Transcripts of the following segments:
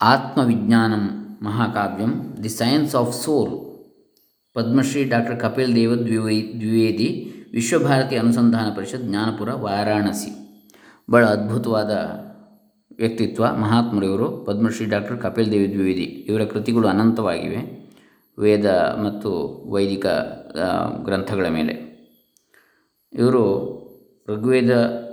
ಆತ್ಮವಿಜ್ಞಾನಂ ಮಹಾಕಾವ್ಯಂ, the science of soul. Padmashri doctor Kapil Dev ದ್ವಿವೇ Dwivedi, Vishwabharati ಅನುಸಂಧಾನ ಪರಿಷತ್, ಜ್ಞಾನಪುರ, ವಾರಾಣಸಿ. ಭಾಳ ಅದ್ಭುತವಾದ ವ್ಯಕ್ತಿತ್ವ, ಮಹಾತ್ಮರಿವರು, ಪದ್ಮಶ್ರೀ ಡಾಕ್ಟರ್ ಕಪಿಲ್ ದೇವಿ ದ್ವಿವೇದಿ ಇವರ ಕೃತಿಗಳು ಅನಂತವಾಗಿವೆ, ವೇದ ಮತ್ತು ವೈದಿಕ ಗ್ರಂಥಗಳ ಮೇಲೆ. ಇವರು ಋಗ್ವೇದ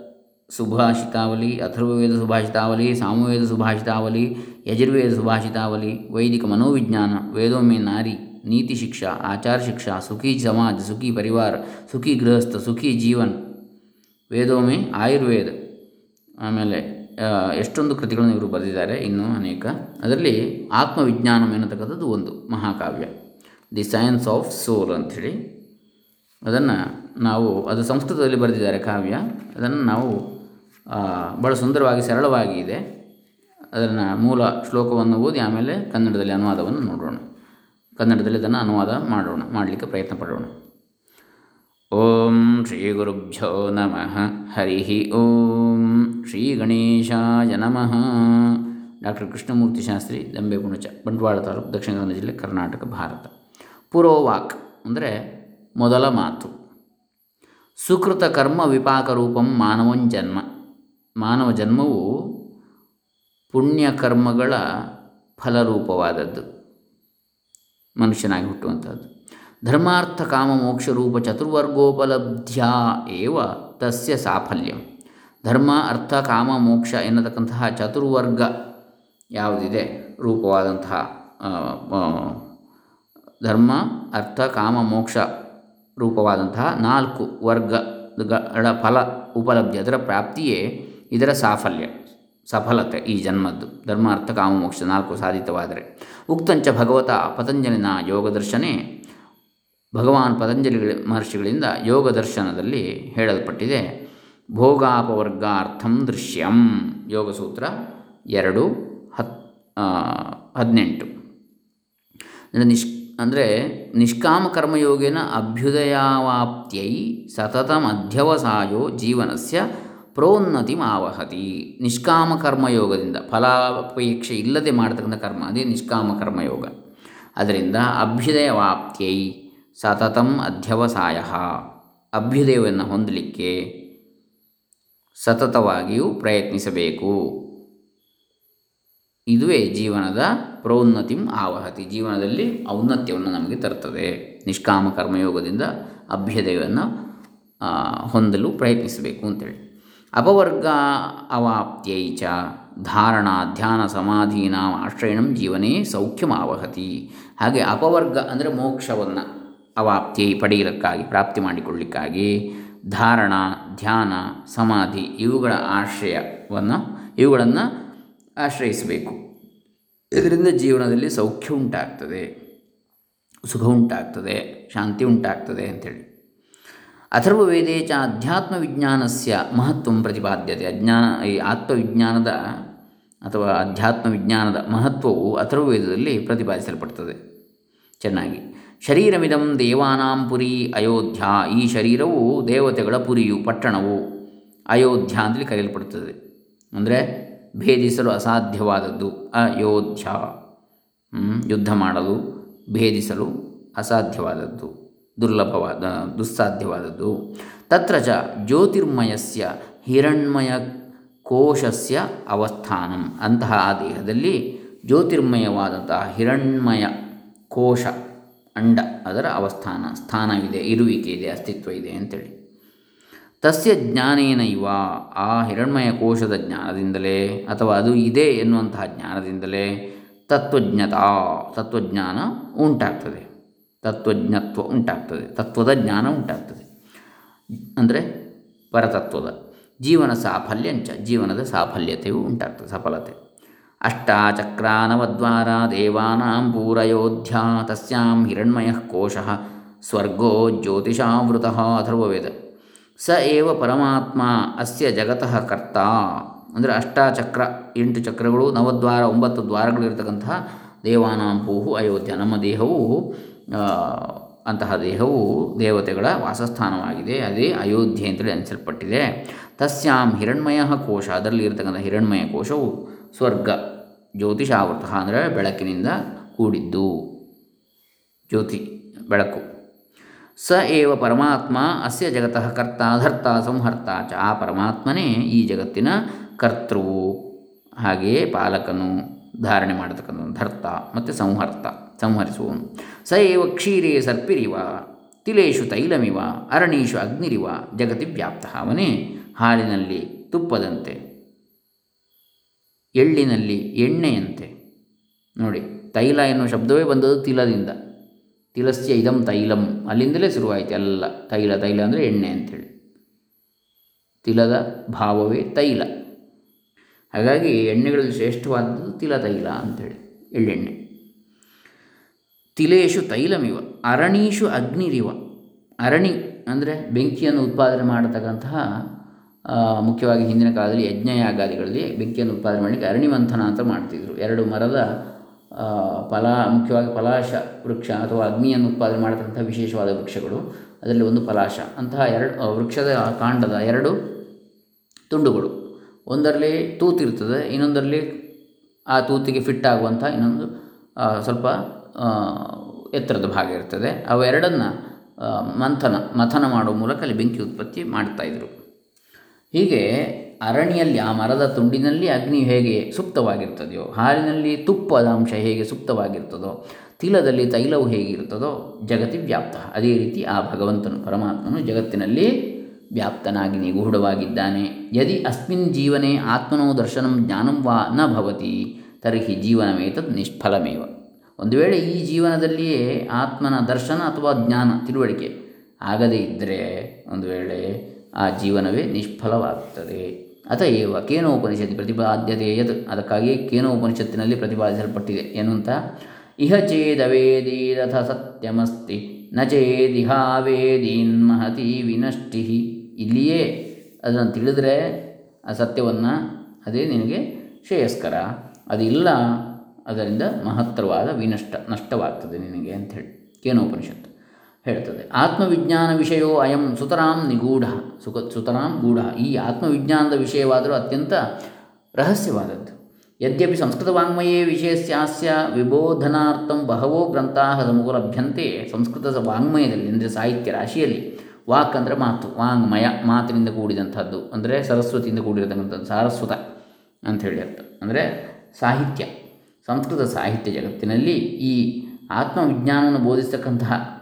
ಸುಭಾಷಿತಾವಲಿ ಅಥರ್ವವೇದ ಸುಭಾಷಿತಾವಲಿ ಸಾಮುವೇದ ಸುಭಾಷಿತಾವಲಿ ಯಜುರ್ವೇದ ಸುಭಾಷಿತಾವಲಿ ವೈದಿಕ ಮನೋವಿಜ್ಞಾನ, ವೇದೋಮೆ ನಾರಿ, ನೀತಿ ಶಿಕ್ಷ, ಆಚಾರ ಶಿಕ್ಷ, ಸುಖಿ ಸಮಾಜ, ಸುಖಿ ಪರಿವಾರ, ಸುಖಿ ಗೃಹಸ್ಥ, ಸುಖಿ ಜೀವನ್, ವೇದೋಮೆ, ಆಯುರ್ವೇದ. ಆಮೇಲೆ ಎಷ್ಟೊಂದು ಕೃತಿಗಳನ್ನು ಇವರು ಬರೆದಿದ್ದಾರೆ, ಇನ್ನೂ ಅನೇಕ. ಅದರಲ್ಲಿ ಆತ್ಮವಿಜ್ಞಾನಂ ಎನ್ನತಕ್ಕಂಥದ್ದು ಒಂದು ಮಹಾಕಾವ್ಯ. ದಿ ಸೈನ್ಸ್ ಆಫ್ ಸೋಲ್ ಅಂಥೇಳಿ. ಅದನ್ನು ನಾವು, ಅದು ಸಂಸ್ಕೃತದಲ್ಲಿ ಬರೆದಿದ್ದಾರೆ ಕಾವ್ಯ. ಅದನ್ನು ನಾವು ಭಾಳ ಸುಂದರವಾಗಿ ಸರಳವಾಗಿ ಇದೆ. ಅದನ್ನು ಮೂಲ ಶ್ಲೋಕವನ್ನು ಓದಿ ಆಮೇಲೆ ಕನ್ನಡದಲ್ಲಿ ಅನುವಾದವನ್ನು ನೋಡೋಣ. ಕನ್ನಡದಲ್ಲಿ ಅದನ್ನು ಅನುವಾದ ಮಾಡೋಣ, ಮಾಡಲಿಕ್ಕೆ ಪ್ರಯತ್ನ ಪಡೋಣ. ಓಂ ಶ್ರೀ ಗುರುಭ್ಯೋ ನಮಃ. ಹರಿ ಓಂ ಶ್ರೀ ಗಣೇಶಾಯ ನಮಃ. ಡಾಕ್ಟರ್ ಕೃಷ್ಣಮೂರ್ತಿ ಶಾಸ್ತ್ರಿ ದಂಬೆ ಬಂಟ್ವಾಳ ತಾಲೂಕು, ದಕ್ಷಿಣ ಕನ್ನಡ ಜಿಲ್ಲೆ ಕರ್ನಾಟಕ, ಭಾರತ. ಪುರೋವಾಕ್ ಅಂದರೆ ಮೊದಲ ಮಾತು. ಸುಕೃತ ಕರ್ಮ ವಿಪಾಕ ರೂಪಂ ಮಾನವಂ ಜನ್ಮ. ಮಾನವ ಜನ್ಮವು ಪುಣ್ಯಕರ್ಮಗಳ ಫಲರೂಪವಾದದ್ದು. ಮನುಷ್ಯನಾಗಿ ಹುಟ್ಟುವಂಥದ್ದು ಧರ್ಮಾರ್ಥ ಕಾಮ ಮೋಕ್ಷ ರೂಪ ಚತುರ್ವರ್ಗೋಪಲಬ್ಧ್ಯಾ ಏವ ತಸ್ಯ ಸಾಫಲ್ಯಂ. ಧರ್ಮ, ಅರ್ಥ, ಕಾಮ, ಮೋಕ್ಷ ಎನ್ನತಕ್ಕಂತಹ ಚತುರ್ವರ್ಗ ಯಾವುದಿದೆ? ರೂಪವಾದಂತಹ ಧರ್ಮ, ಅರ್ಥ, ಕಾಮ, ಮೋಕ್ಷ ರೂಪವಾದಂತಹ ನಾಲ್ಕು ವರ್ಗಗಳ ಫಲ ಉಪಲಬ್ಧಿ ಅದರ ಪ್ರಾಪ್ತಿಯೇ ಇದರ ಸಾಫಲ್ಯ, ಸಫಲತೆ ಈ ಜನ್ಮದ್ದು. ಧರ್ಮ ಅರ್ಥ ಕಾಮ ಮೋಕ್ಷ ನಾಲ್ಕು ಸಾಧಿತವಾದರೆ. ಉಕ್ತಂಚ ಭಗವತ ಪತಂಜಲಿನ ಯೋಗದರ್ಶನೇ ಭಗವಾನ್ ಪತಂಜಲಿ ಮಹರ್ಷಿಗಳಿಂದ ಯೋಗ ದರ್ಶನದಲ್ಲಿ ಹೇಳಲ್ಪಟ್ಟಿದೆ. ಭೋಗಾಪವರ್ಗಾರ್ಥಂ ದೃಶ್ಯಂ. ಯೋಗಸೂತ್ರ ಎರಡು, ಹತ್ ಹದಿನೆಂಟು. ಅಂದರೆ ನಿಷ್ ಅಂದರೆ ನಿಷ್ಕಾಮ ಕರ್ಮಯೋಗೇನ ಅಭ್ಯುದಯಾವಾಪ್ತ್ಯೈ ಸತತ ಮಧ್ಯವಸಾಯೋ ಜೀವನಸ್ಯ ಪ್ರೋನ್ನತಿ ಮಾವಹತಿ ನಿಷ್ಕಾಮ ಕರ್ಮಯೋಗದಿಂದ ಫಲಾಪೇಕ್ಷೆ ಇಲ್ಲದೆ ಮಾಡತಕ್ಕಂಥ ಕರ್ಮ, ಅದೇ ನಿಷ್ಕಾಮ ಕರ್ಮಯೋಗ ಅದರಿಂದ ಅಭ್ಯುದಯವಾಪ್ತ್ಯೈ ಸತತಂ ಅಧ್ಯವಸಾಯ. ಅಭ್ಯುದಯವನ್ನು ಹೊಂದಲಿಕ್ಕೆ ಸತತವಾಗಿಯೂ ಪ್ರಯತ್ನಿಸಬೇಕು. ಇದುವೇ ಜೀವನದ ಪ್ರೋನ್ನತಿಂ ಆವಹತಿ. ಜೀವನದಲ್ಲಿ ಔನ್ನತ್ಯವನ್ನು ನಮಗೆ ತರ್ತದೆ. ನಿಷ್ಕಾಮ ಕರ್ಮಯೋಗದಿಂದ ಅಭ್ಯುದಯವನ್ನು ಹೊಂದಲು ಪ್ರಯತ್ನಿಸಬೇಕು ಅಂತೇಳಿ. ಅಪವರ್ಗ ಅವಾಪ್ತ್ಯೈ ಚ ಧಾರಣ ಧ್ಯಾನ ಸಮಾಧೀನ ಆಶ್ರಯಣಂ ಜೀವನೇ ಸೌಖ್ಯಮಾವಹತಿ. ಹಾಗೆ ಅಪವರ್ಗ ಅಂದರೆ ಮೋಕ್ಷವನ್ನು ಅವಾಪ್ತಿ ಪಡೆಯಲಿಕ್ಕಾಗಿ ಪ್ರಾಪ್ತಿ ಮಾಡಿಕೊಳ್ಳಿಕ್ಕಾಗಿ ಧಾರಣ, ಧ್ಯಾನ, ಸಮಾಧಿ ಇವುಗಳ ಆಶ್ರಯವನ್ನು, ಇವುಗಳನ್ನು ಆಶ್ರಯಿಸಬೇಕು. ಇದರಿಂದ ಜೀವನದಲ್ಲಿ ಸೌಖ್ಯ ಉಂಟಾಗ್ತದೆ, ಸುಖ ಉಂಟಾಗ್ತದೆ, ಶಾಂತಿ ಉಂಟಾಗ್ತದೆ ಅಂಥೇಳಿ ಅಥರ್ವವೇದೇ ಚ ಅಧ್ಯಾತ್ಮ ವಿಜ್ಞಾನಸ್ಯ ಮಹತ್ವ ಪ್ರತಿಪಾದ್ಯತೆ. ಅಜ್ಞಾನ, ಈ ಆತ್ಮವಿಜ್ಞಾನದ ಅಥವಾ ಅಧ್ಯಾತ್ಮ ವಿಜ್ಞಾನದ ಮಹತ್ವವು ಅಥರ್ವವೇದದಲ್ಲಿ ಪ್ರತಿಪಾದಿಸಲ್ಪಡ್ತದೆ. ಚೆನ್ನಾಗಿ. ಶರೀರಮಿದಂ ದೇವಾನಾಂ ಪುರಿ ಅಯೋಧ್ಯ. ಈ ಶರೀರವು ದೇವತೆಗಳ ಪುರಿಯು, ಪಟ್ಟಣವು. ಅಯೋಧ್ಯ ಅಂತೇಳಿ ಕರೆಯಲ್ಪಡುತ್ತದೆ ಅಂದರೆ ಭೇದಿಸಲು ಅಸಾಧ್ಯವಾದದ್ದು ಅಯೋಧ್ಯ. ಯುದ್ಧ ಮಾಡಲು ಭೇದಿಸಲು ಅಸಾಧ್ಯವಾದದ್ದು. ದುರ್ಲಭವಾದ, ದುಸ್ಸಾಧ್ಯವಾದದ್ದು. ತತ್ರ ಚ ಜ್ಯೋತಿರ್ಮಯಸ್ಯ ಹಿರಣ್ಮಯ ಕೋಶಸ್ಯ ಅವಸ್ಥಾನಂ. ಅಂತಹ ಆ ದೇಹದಲ್ಲಿ ಜ್ಯೋತಿರ್ಮಯವಾದಂತಹ ಹಿರಣ್ಮಯ ಕೋಶ ಅಂಡ ಅದರ ಅವಸ್ಥಾನ ಸ್ಥಾನವಿದೆ ಇರುವಿಕೆ ಇದೆ, ಅಸ್ತಿತ್ವ ಇದೆ ಅಂತೇಳಿ. ತಸ್ಯ ಜ್ಞಾನೇನ ಇವ, ಆ ಹಿರಣ್ಮಯ ಕೋಶದ ಜ್ಞಾನದಿಂದಲೇ ಅಥವಾ ಅದು ಇದೆ ಎನ್ನುವಂತಹ ಜ್ಞಾನದಿಂದಲೇ ತತ್ವಜ್ಞತಾ, ತತ್ವಜ್ಞಾನ ಉಂಟಾಗ್ತದೆ. ತತ್ವಜ್ಞತ್ವ ಉಂಟಾಗ್ತದೆ. ತತ್ವದ ಜ್ಞಾನ ಉಂಟಾಗ್ತದೆ. ಅಂದರೆ ಪರತತ್ವದ, ಜೀವನ ಸಾಫಲ್ಯಂಚ, ಜೀವನದ ಸಾಫಲ್ಯತೆಯು ಉಂಟಾಗ್ತದೆ, ಸಫಲತೆ. ಅಷ್ಟಾಚಕ್ರಾನವದ್ವಾರ ದೇವಾನಾಂ ಪೂರಯೋಧ್ಯ ತಸ್ಯಾಂ ಹಿರಣ್ಮಯ ಕೋಶ ಸ್ವರ್ಗೋ ಜ್ಯೋತಿಷಾವೃತ ಅಥರ್ವವೇದ. ಸ ಏವ ಪರಮಾತ್ಮ ಅಸ್ಯ ಜಗತಃ ಕರ್ತ. ಅಂದರೆ ಅಷ್ಟಾಚಕ್ರ, ಎಂಟು ಚಕ್ರಗಳು, ನವದ್ವಾರ, ಒಂಬತ್ತು ದ್ವಾರಗಳಿರ್ತಕ್ಕಂತಹ ದೇವಾನಾಂ ಪೂಹು ಅಯೋಧ್ಯ. ನಮ್ಮ ದೇಹವು ಅಂತಹ ದೇಹವು ದೇವತೆಗಳ ವಾಸಸ್ಥಾನವಾಗಿದೆ. ಅದೇ ಅಯೋಧ್ಯೆ ಅಂತೇಳಿ ಅನಿಸಲ್ಪಟ್ಟಿದೆ. ತಸ್ಯಾಂ ಹಿರಣ್ಮಯ ಕೋಶ. ಅದರಲ್ಲಿ ಇರತಕ್ಕಂಥ ಹಿರಣ್ಮಯ ಕೋಶವು ಸ್ವರ್ಗ, ಜ್ಯೋತಿಷಾವೃತ ಅಂದರೆ ಬೆಳಕಿನಿಂದ ಕೂಡಿದ್ದು. ಜ್ಯೋತಿ, ಬೆಳಕು. ಸ ಏವ ಪರಮಾತ್ಮ ಅಸ್ಯ ಜಗತಃ ಕರ್ತ ಧರ್ತ ಸಂಹರ್ತ ಚ. ಆ ಪರಮಾತ್ಮನೇ ಈ ಜಗತ್ತಿನ ಕರ್ತೃವು. ಹಾಗೆಯೇ ಪಾಲಕನು ಧಾರಣೆ ಮಾಡತಕ್ಕಂಥ ಧರ್ತ ಮತ್ತು ಸಂಹರ್ತ. ಸಂಹರಿಸುವನು ಸ ಏವ ಕ್ಷೀರೇ ಸರ್ಪಿರಿವ, ತಿಲೇಶು ತೈಲಮಿವ ಅರಣೀಶು ಅಗ್ನಿರಿವ, ಜಗತಿ ವ್ಯಾಪ್ತ ಅವನೇ ಹಾಲಿನಲ್ಲಿ ತುಪ್ಪದಂತೆ. ಎಳ್ಳಿನಲ್ಲಿ ಎಣ್ಣೆಯಂತೆ. ನೋಡಿ, ತೈಲ ಎನ್ನುವ ಶಬ್ದವೇ ಬಂದದ್ದು ತಿಲದಿಂದ. ತಿಲಸ್ಯ ಇದಂ ತೈಲಂ. ಅಲ್ಲಿಂದಲೇ ಶುರುವಾಯಿತು ಎಲ್ಲ. ತೈಲ ತೈಲ ಅಂದರೆ ಎಣ್ಣೆ ಅಂಥೇಳಿ. ತಿಲದ ಭಾವವೇ ತೈಲ. ಹಾಗಾಗಿ ಎಣ್ಣೆಗಳಲ್ಲಿ ಶ್ರೇಷ್ಠವಾದದ್ದು ತಿಲ ತೈಲ ಅಂಥೇಳಿ. ಎಳ್ಳೆಣ್ಣೆ. ತಿಲೇಶು ತೈಲಮಿವ ಅರಣೀಶು ಅಗ್ನಿರಿವ. ಅರಣಿ ಅಂದರೆ ಬೆಂಕಿಯನ್ನು ಉತ್ಪಾದನೆ ಮಾಡತಕ್ಕಂತಹ ಮುಖ್ಯವಾಗಿ ಹಿಂದಿನ ಕಾಲದಲ್ಲಿ ಯಜ್ಞಯಾಗಾದಿಗಳಲ್ಲಿ ಬೆಂಕಿಯನ್ನು ಉತ್ಪಾದನೆ ಮಾಡಲಿಕ್ಕೆ ಅರಣಿಮಂಥನ ಅಂತ ಮಾಡ್ತಿದ್ರು. ಎರಡು ಮರದ ಫಲ, ಮುಖ್ಯವಾಗಿ ಪಲಾಶ ವೃಕ್ಷ ಅಥವಾ ಅಗ್ನಿಯನ್ನು ಉತ್ಪಾದನೆ ಮಾಡತಕ್ಕಂಥ ವಿಶೇಷವಾದ ವೃಕ್ಷಗಳು. ಅದರಲ್ಲಿ ಒಂದು ಪಲಾಶ ಅಂತಹ ಎರಡು ವೃಕ್ಷದ ಕಾಂಡದ ಎರಡು ತುಂಡುಗಳು. ಒಂದರಲ್ಲಿ ತೂತಿರ್ತದೆ, ಇನ್ನೊಂದರಲ್ಲಿ ಆ ತೂತಿಗೆ ಫಿಟ್ ಆಗುವಂಥ ಇನ್ನೊಂದು ಸ್ವಲ್ಪ ಎತ್ತರದ ಭಾಗ ಇರ್ತದೆ. ಅವೆರಡನ್ನು ಮಂಥನ, ಮಥನ ಮಾಡುವ ಮೂಲಕ ಅಲ್ಲಿ ಬೆಂಕಿ ಉತ್ಪತ್ತಿ ಮಾಡ್ತಾಯಿದ್ರು ಹೀಗೆ ಅರಣಿಯಲ್ಲಿ, ಆ ಮರದ ತುಂಡಿನಲ್ಲಿ ಅಗ್ನಿ ಹೇಗೆ ಸುಪ್ತವಾಗಿರ್ತದೆಯೋ, ಹಾಲಿನಲ್ಲಿ ತುಪ್ಪದ ಅಂಶ ಹೇಗೆ ಸುಪ್ತವಾಗಿರ್ತದೋ, ತಿಲದಲ್ಲಿ ತೈಲವು ಹೇಗಿರ್ತದೋ ಜಗತಿ ವ್ಯಾಪ್ತ. ಅದೇ ರೀತಿ ಆ ಭಗವಂತನು ಪರಮಾತ್ಮನು ಜಗತ್ತಿನಲ್ಲಿ ವ್ಯಾಪ್ತನಾಗಿ ನಿಗೂಢವಾಗಿದ್ದಾನೆ. ಯದಿ ಅಸ್ಮಿನ್ ಜೀವನೆ ಆತ್ಮನೋ ದರ್ಶನಂ ಜ್ಞಾನಂ ವಾ ನ ಭವತಿ, ತರ್ಹಿ ಜೀವನಮೇತದ್ ನಿಷ್ಫಲಮೇವ. ಒಂದು ವೇಳೆ ಈ ಜೀವನದಲ್ಲಿಯೇ ಆತ್ಮನ ದರ್ಶನ ಅಥವಾ ಜ್ಞಾನ ತಿಳುವಳಿಕೆ ಆಗದೇ ಇದ್ದರೆ ಒಂದು ವೇಳೆ ಆ ಜೀವನವೇ ನಿಷ್ಫಲವಾಗುತ್ತದೆ. ಏವ ಕೇನೋಪನಿಷತ್ತು ಪ್ರತಿಪಾದ್ಯತೆ ಯತ್ ಅದಕ್ಕಾಗಿ ಕೇನೋಪನಿಷತ್ತಿನಲ್ಲಿ ಪ್ರತಿಪಾದಿಸಲ್ಪಟ್ಟಿದೆ. ಎನ್ನುವಂಥ ಇಹ ಚೇದವೇದೀರಥ ಸತ್ಯಮಸ್ತಿ, ನ ಚೇದಿಹಾವೇದೀನ್ ಮಹತಿ ವಿನಷ್ಟಿ ಇಲ್ಲಿಯೇ ಅದನ್ನು ತಿಳಿದರೆ ಆ ಸತ್ಯವನ್ನು ಅದೇ ನಿನಗೆ ಶ್ರೇಯಸ್ಕರ. ಅದಿಲ್ಲ ಅದರಿಂದ ಮಹತ್ತರವಾದ ವಿನಷ್ಟ, ನಷ್ಟವಾಗ್ತದೆ ನಿನಗೆ ಅಂಥೇಳಿ ಕೇನೋಪನಿಷತ್ತು ಹೇಳ್ತದೆ. ಆತ್ಮವಿಜ್ಞಾನ ವಿಷಯೋ ಅಯಂ ಸುತರಾಂ ನಿಗೂಢ ಸುಖ ಸುತರಾಂ ಗೂಢ. ಈ ಆತ್ಮವಿಜ್ಞಾನದ ವಿಷಯವಾದರೂ ಅತ್ಯಂತ ರಹಸ್ಯವಾದದ್ದು. ಯದ್ಯಪಿ ಸಂಸ್ಕೃತ ವಾಂಗ್ಮಯೇ ವಿಷಯಸ್ಯಾಸ್ಯ ವಿಬೋಧನಾರ್ಥಂ ಬಹವೋ ಗ್ರಂಥಾ ಸಮುಪಲಭ್ಯಂತೆ. ಸಂಸ್ಕೃತ ವಾಂಗ್ಮಯದಲ್ಲಿ, ಅಂದರೆ ಸಾಹಿತ್ಯ ರಾಶಿಯಲ್ಲಿ, ವಾಕ್ ಅಂದರೆ ಮಾತು, ವಾಂಗ್ಮಯ, ಮಾತಿನಿಂದ ಕೂಡಿದಂಥದ್ದು. ಅಂದರೆ ಸರಸ್ವತಿಯಿಂದ ಕೂಡಿರತಕ್ಕಂಥದ್ದು, ಸಾರಸ್ವತ ಅಂಥೇಳಿ ಅರ್ಥ. ಅಂದರೆ ಸಾಹಿತ್ಯ. ಸಂಸ್ಕೃತ ಸಾಹಿತ್ಯ ಜಗತ್ತಿನಲ್ಲಿ ಈ ಆತ್ಮವಿಜ್ಞಾನವನ್ನು ಬೋಧಿಸ್ತಕ್ಕಂತಹ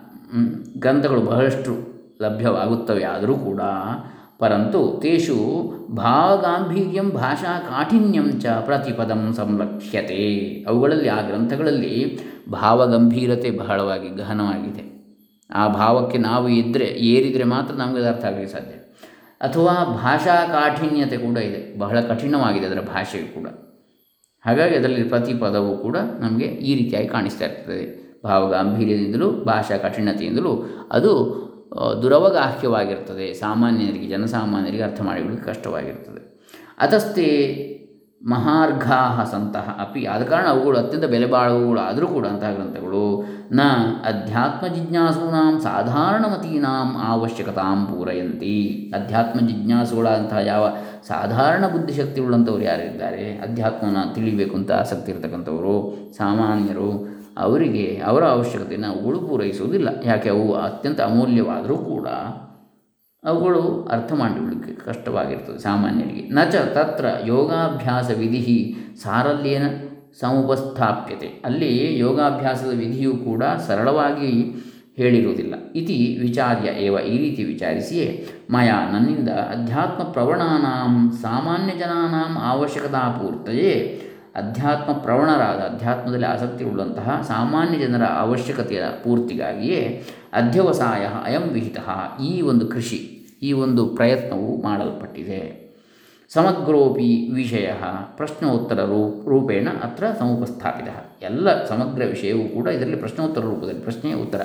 ಗ್ರಂಥಗಳು ಬಹಳಷ್ಟು ಲಭ್ಯವಾಗುತ್ತವೆ ಆದರೂ ಕೂಡ. ಪರಂತು ತೇಷು ಭಾವಗಾಂಭೀರ್ಯಂ ಭಾಷಾ ಕಾಠಿನ್ಯಂ ಚ ಪ್ರತಿಪದಂ ಸಂರಕ್ಷ್ಯತೆ ಅವುಗಳಲ್ಲಿ ಆ ಗ್ರಂಥಗಳಲ್ಲಿ ಭಾವಗಂಭೀರತೆ ಬಹಳವಾಗಿ ಗಹನವಾಗಿದೆ. ಆ ಭಾವಕ್ಕೆ ನಾವು ಇದ್ದರೆ ಏರಿದರೆ ಮಾತ್ರ ನಮಗೆ ಅರ್ಥ ಆಗಲಿಕ್ಕೆ ಸಾಧ್ಯ. ಅಥವಾ ಭಾಷಾ ಕಾಠಿನ್ಯತೆ ಕೂಡ ಇದೆ. ಬಹಳ ಕಠಿಣವಾಗಿದೆ ಅದರ ಭಾಷೆಯು ಕೂಡ. ಹಾಗಾಗಿ ಅದರಲ್ಲಿ ಪ್ರತಿ ಪದವು ಕೂಡ ನಮಗೆ ಈ ರೀತಿಯಾಗಿ ಕಾಣಿಸ್ತಾ ಇರ್ತದೆ. ಭಾವಗಾಂಭೀರ್ಯದಿಂದಲೂ, ಭಾಷಾ ಕಠಿಣತೆಯಿಂದಲೂ ಅದು ದುರವಗಾಹ್ಯವಾಗಿರ್ತದೆ. ಸಾಮಾನ್ಯರಿಗೆ, ಜನಸಾಮಾನ್ಯರಿಗೆ ಅರ್ಥ ಮಾಡಿಕೊಳ್ಳಿಕ್ಕೆ ಕಷ್ಟವಾಗಿರ್ತದೆ. ಮಹಾರ್ಘಾ ಸಂತಹ ಅಪಿ. ಆದ ಕಾರಣ ಅವುಗಳು ಅತ್ಯಂತ ಬೆಲೆ ಬಾಳುವವುಗಳು ಆದರೂ ಕೂಡ ಅಂತಹ ಗ್ರಂಥಗಳು. ನ ಅಧ್ಯಾತ್ಮ ಜಿಜ್ಞಾಸೂನಾಂ ಸಾಧಾರಣಮತೀನಾಂ ಅವಶ್ಯಕತಾಂ ಪೂರಯಂತಿ. ಅಧ್ಯಾತ್ಮ ಜಿಜ್ಞಾಸುಗಳಾದಂತಹ ಯಾವ ಸಾಧಾರಣ ಬುದ್ಧಿಶಕ್ತಿಗಳಂಥವ್ರು ಯಾರಿದ್ದಾರೆ ಅಧ್ಯಾತ್ಮನ ತಿಳಿಬೇಕು ಅಂತ ಆಸಕ್ತಿ ಇರತಕ್ಕಂಥವರು, ಸಾಮಾನ್ಯರು, ಅವರಿಗೆ ಅವರ ಅವಶ್ಯಕತೆಯನ್ನು ಅವುಗಳು ಪೂರೈಸುವುದಿಲ್ಲ. ಯಾಕೆ? ಅವು ಅತ್ಯಂತ ಅಮೂಲ್ಯವಾದರೂ ಕೂಡ ಅವುಗಳು ಅರ್ಥ ಮಾಡಿಕೊಳ್ಳಿಕ್ಕೆ ಕಷ್ಟವಾಗಿರ್ತದೆ ಸಾಮಾನ್ಯರಿಗೆ. ನ ತತ್ರ ಯೋಗಾಭ್ಯಾಸ ವಿಧಿ ಸಾರಲ್ಯೇನ ಸಮುಪಸ್ಥಾಪ್ಯತೆ. ಅಲ್ಲಿ ಯೋಗಾಭ್ಯಾಸದ ವಿಧಿಯೂ ಕೂಡ ಸರಳವಾಗಿ ಹೇಳಿರುವುದಿಲ್ಲ. ಇತಿ ವಿಚಾರ್ಯ ಏವ ಈ ರೀತಿ ವಿಚಾರಿಸಿಯೇ, ಮಯ ನನ್ನಿಂದ ಅಧ್ಯಾತ್ಮ ಪ್ರವಣಾನಾಂ ಸಾಮಾನ್ಯ ಜನಾನಾಂ ಅವಶ್ಯಕತಾ ಪೂರ್ತಯೇ. ಅಧ್ಯಾತ್ಮ ಪ್ರವಣರಾದ ಅಧ್ಯಾತ್ಮದಲ್ಲಿ ಆಸಕ್ತಿ ಉಳ್ಳಂತಹ ಸಾಮಾನ್ಯ ಜನರ ಅವಶ್ಯಕತೆಯ ಪೂರ್ತಿಗಾಗಿಯೇ ಅಧ್ಯವಸಾಯ ಅಯಂ ವಿಹಿತ ಈ ಒಂದು ಕೃಷಿ ಈ ಒಂದು ಪ್ರಯತ್ನವು ಮಾಡಲ್ಪಟ್ಟಿದೆ. ಸಮಗ್ರೋಪಿ ವಿಷಯ ಪ್ರಶ್ನೋತ್ತರ ರೂಪೇಣ ಅತ್ರ ಸಮುಪಸ್ಥಾಪಿತ. ಎಲ್ಲ ಸಮಗ್ರ ವಿಷಯವೂ ಕೂಡ ಇದರಲ್ಲಿ ಪ್ರಶ್ನೋತ್ತರ ರೂಪದಲ್ಲಿ ಪ್ರಶ್ನೆಯ ಉತ್ತರ.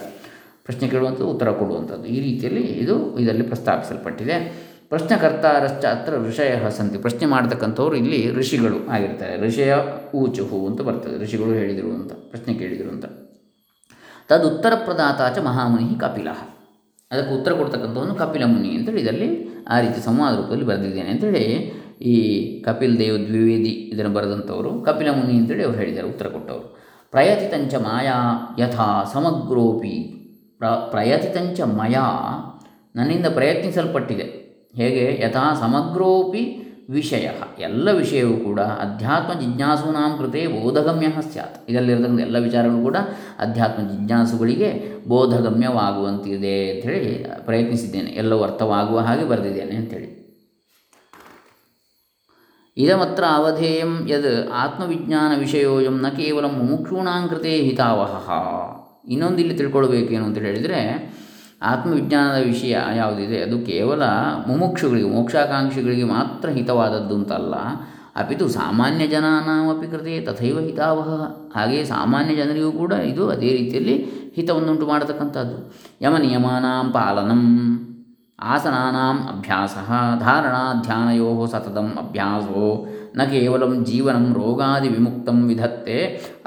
ಪ್ರಶ್ನೆ ಕೇಳುವಂಥದ್ದು, ಉತ್ತರ ಕೊಡುವಂಥದ್ದು. ಈ ರೀತಿಯಲ್ಲಿ ಇದು ಇದರಲ್ಲಿ ಪ್ರಸ್ತಾಪಿಸಲ್ಪಟ್ಟಿದೆ. ಪ್ರಶ್ನಕರ್ತಾರಶ್ಚ ಅತ್ರ ಋಷಯ ಸಂತಿ. ಪ್ರಶ್ನೆ ಮಾಡತಕ್ಕಂಥವ್ರು ಇಲ್ಲಿ ಋಷಿಗಳು ಆಗಿರ್ತಾರೆ. ಋಷಯ ಊಚುಹು ಅಂತ ಬರ್ತದೆ. ಋಷಿಗಳು ಹೇಳಿದರು ಅಂತ ಪ್ರಶ್ನೆ ಕೇಳಿದರು ಅಂತ ತದುತ್ತರ ಪ್ರದಾತಾಚ ಮಹಾಮುನಿ ಕಪಿಲ. ಅದಕ್ಕೆ ಉತ್ತರ ಕೊಡ್ತಕ್ಕಂಥವನು ಕಪಿಲ ಮುನಿ ಅಂತೇಳಿ ಇದರಲ್ಲಿ ಆ ರೀತಿ ಸಂವಾದ ರೂಪದಲ್ಲಿ ಬರೆದಿದ್ದೇನೆ ಅಂತೇಳಿ ಈ ಕಪಿಲ್ ದೇವ್ ದ್ವಿವೇದಿ ಇದನ್ನು ಬರೆದಂಥವರು, ಕಪಿಲ ಮುನಿ ಅಂತೇಳಿ ಅವ್ರು ಹೇಳಿದ್ದಾರೆ, ಉತ್ತರ ಕೊಟ್ಟವರು. ಪ್ರಯತಿತಂಚ ಮಾಯಾ ಯಥಾ ಸಮಗ್ರೋಪಿ. ಪ್ರ, ಪ್ರಯತಿತಂಚ ಮಯಾ ನನ್ನಿಂದ ಪ್ರಯತ್ನಿಸಲ್ಪಟ್ಟಿದೆ. ಹೇಗೆ? ಯಥಾ ಸಮಗ್ರೋಪಿ ವಿಷಯ. ಎಲ್ಲ ವಿಷಯವೂ ಕೂಡ ಅಧ್ಯಾತ್ಮ ಜಿಜ್ಞಾಸೂನಾಂ ಕೃತೆ ಬೋಧಗಮ್ಯ ಸ್ಯಾತ್. ಇದರಲ್ಲಿರತಕ್ಕಂಥ ಎಲ್ಲ ವಿಚಾರಗಳು ಕೂಡ ಅಧ್ಯಾತ್ಮ ಜಿಜ್ಞಾಸುಗಳಿಗೆ ಬೋಧಗಮ್ಯವಾಗುವಂತಿದೆ ಅಂಥೇಳಿ ಪ್ರಯತ್ನಿಸಿದ್ದೇನೆ. ಎಲ್ಲವೂ ಅರ್ಥವಾಗುವ ಹಾಗೆ ಬರೆದಿದ್ದೇನೆ ಅಂಥೇಳಿ. ಇದಮತ್ರ ಅವಧೇಯಂ ಯದ್ ಆತ್ಮವಿಜ್ಞಾನ ವಿಷಯೋಯಂ ನ ಕೇವಲ ಮುಮುಕ್ಷೂಣಾಂ ಕೃತೆ ಹಿತಾವಹ. ಇನ್ನೊಂದು ಇಲ್ಲಿ ತಿಳ್ಕೊಳ್ಬೇಕೇನು ಅಂತ ಹೇಳಿದರೆ ಆತ್ಮವಿಜ್ಞಾನದ ವಿಷಯ ಯಾವುದಿದೆ, ಅದು ಕೇವಲ ಮುಮುಕ್ಷುಗಳಿಗೆ, ಮೋಕ್ಷಾಕಾಂಕ್ಷಿಗಳಿಗೆ ಮಾತ್ರ ಹಿತವಾದದ್ದು ಅಂತಲ್ಲ. ಅಪಿತು ಸಾಮಾನ್ಯ ಜನಾನಾಮಪಿ ಕೃತೆ ತಥೈವ ಹಿತಾವಹ. ಹಾಗೆಯೇ ಸಾಮಾನ್ಯ ಜನರಿಗೂ ಕೂಡ ಇದು ಅದೇ ರೀತಿಯಲ್ಲಿ ಹಿತವನ್ನುಂಟು ಮಾಡತಕ್ಕಂಥದ್ದು. ಯಮ ನಿಯಮಾನಾಂ ಪಾಲನಂ. ಆಸನಾನಾಂ ಧ್ಯಾನಯೋ ಸತತಂ ಅಭ್ಯಾಸೋ ನ ಕೇವಲಂ ಜೀವನಂ ರೋಗಾದಿ ವಿಮುಕ್ತಂ ವಿಧತ್ತೆ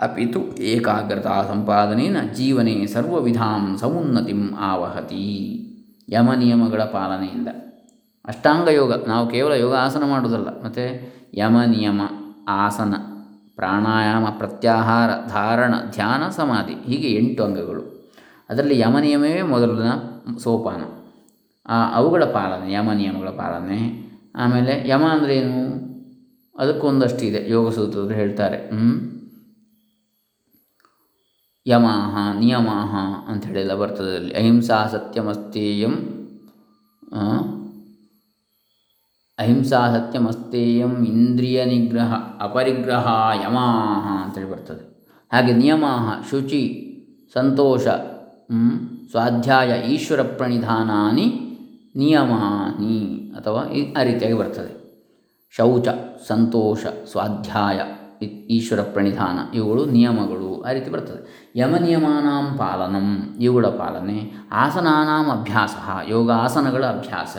ಅಪಿತು ಏಕಾಗ್ರತಾ ಸಂಪಾದನೇನ ಜೀವನೆ ಸರ್ವವಿಧಾಂ ಸಮುನ್ನತಿಂ ಆವಹತಿ ಯಮ ನಿಯಮಗಳ ಪಾಲನೆಯಿಂದ. ಅಷ್ಟಾಂಗ ಯೋಗ ನಾವು ಕೇವಲ ಯೋಗ ಆಸನ ಮಾಡುವುದಲ್ಲ, ಮತ್ತು ಯಮ ನಿಯಮ, ಆಸನ, ಪ್ರಾಣಾಯಾಮ, ಪ್ರತ್ಯಾಹಾರ, ಧಾರಣ, ಧ್ಯಾನ, ಸಮಾಧಿ ಹೀಗೆ ಎಂಟು ಅಂಗಗಳು. ಅದರಲ್ಲಿ ಯಮ ನಿಯಮವೇ ಮೊದಲಿನ ಸೋಪಾನ. ಅವುಗಳ ಪಾಲನೆ ಯಮ ನಿಯಮಗಳ ಪಾಲನೆ. ಆಮೇಲೆ ಯಮ ಅಂದರೆ ಏನು? ಅದಕ್ಕೊಂದಷ್ಟು ಇದೆ ಯೋಗ ಸೂತ್ರದಲ್ಲಿ ಹೇಳ್ತಾರೆ ಯಮಾಹ, ನಿಯಮಾಹ ಅಂಥೇಳೆಲ್ಲ ಬರ್ತದೆ ಅಲ್ಲಿ. ಅಹಿಂಸಾ ಸತ್ಯಮಸ್ತೇಯಂ ಅಹಿಂಸಾ ಸತ್ಯಮಸ್ತೇಯಂ ಇಂದ್ರಿಯ ನಿಗ್ರಹ, ಅಪರಿಗ್ರಹ, ಯಮಾಹ ಅಂತೇಳಿ ಬರ್ತದೆ. ಹಾಗೆ ನಿಯಮಾಹ, ಶುಚಿ, ಸಂತೋಷ ಸ್ವಾಧ್ಯಾಯ, ಈಶ್ವರ ಪ್ರಣಿಧಾನಾನಿ ನಿಯಮಾನಿ ಅಥವಾ ಆ ರೀತಿಯಾಗಿ ಬರ್ತದೆ. ಶೌಚ, ಸಂತೋಷ, ಸ್ವಾಧ್ಯಾಯ ಈಶ್ವರ ಪ್ರಣಿಧಾನ, ಇವುಗಳು ನಿಯಮಗಳು ಆ ರೀತಿ ಬರ್ತದೆ. ಯಮ ನಿಯಮಾನಾಂ ಪಾಲನಂ, ಇವುಗಳ ಪಾಲನೆ, ಆಸನಾನಾಂ ಅಭ್ಯಾಸ, ಯೋಗಾಸನಗಳ ಅಭ್ಯಾಸ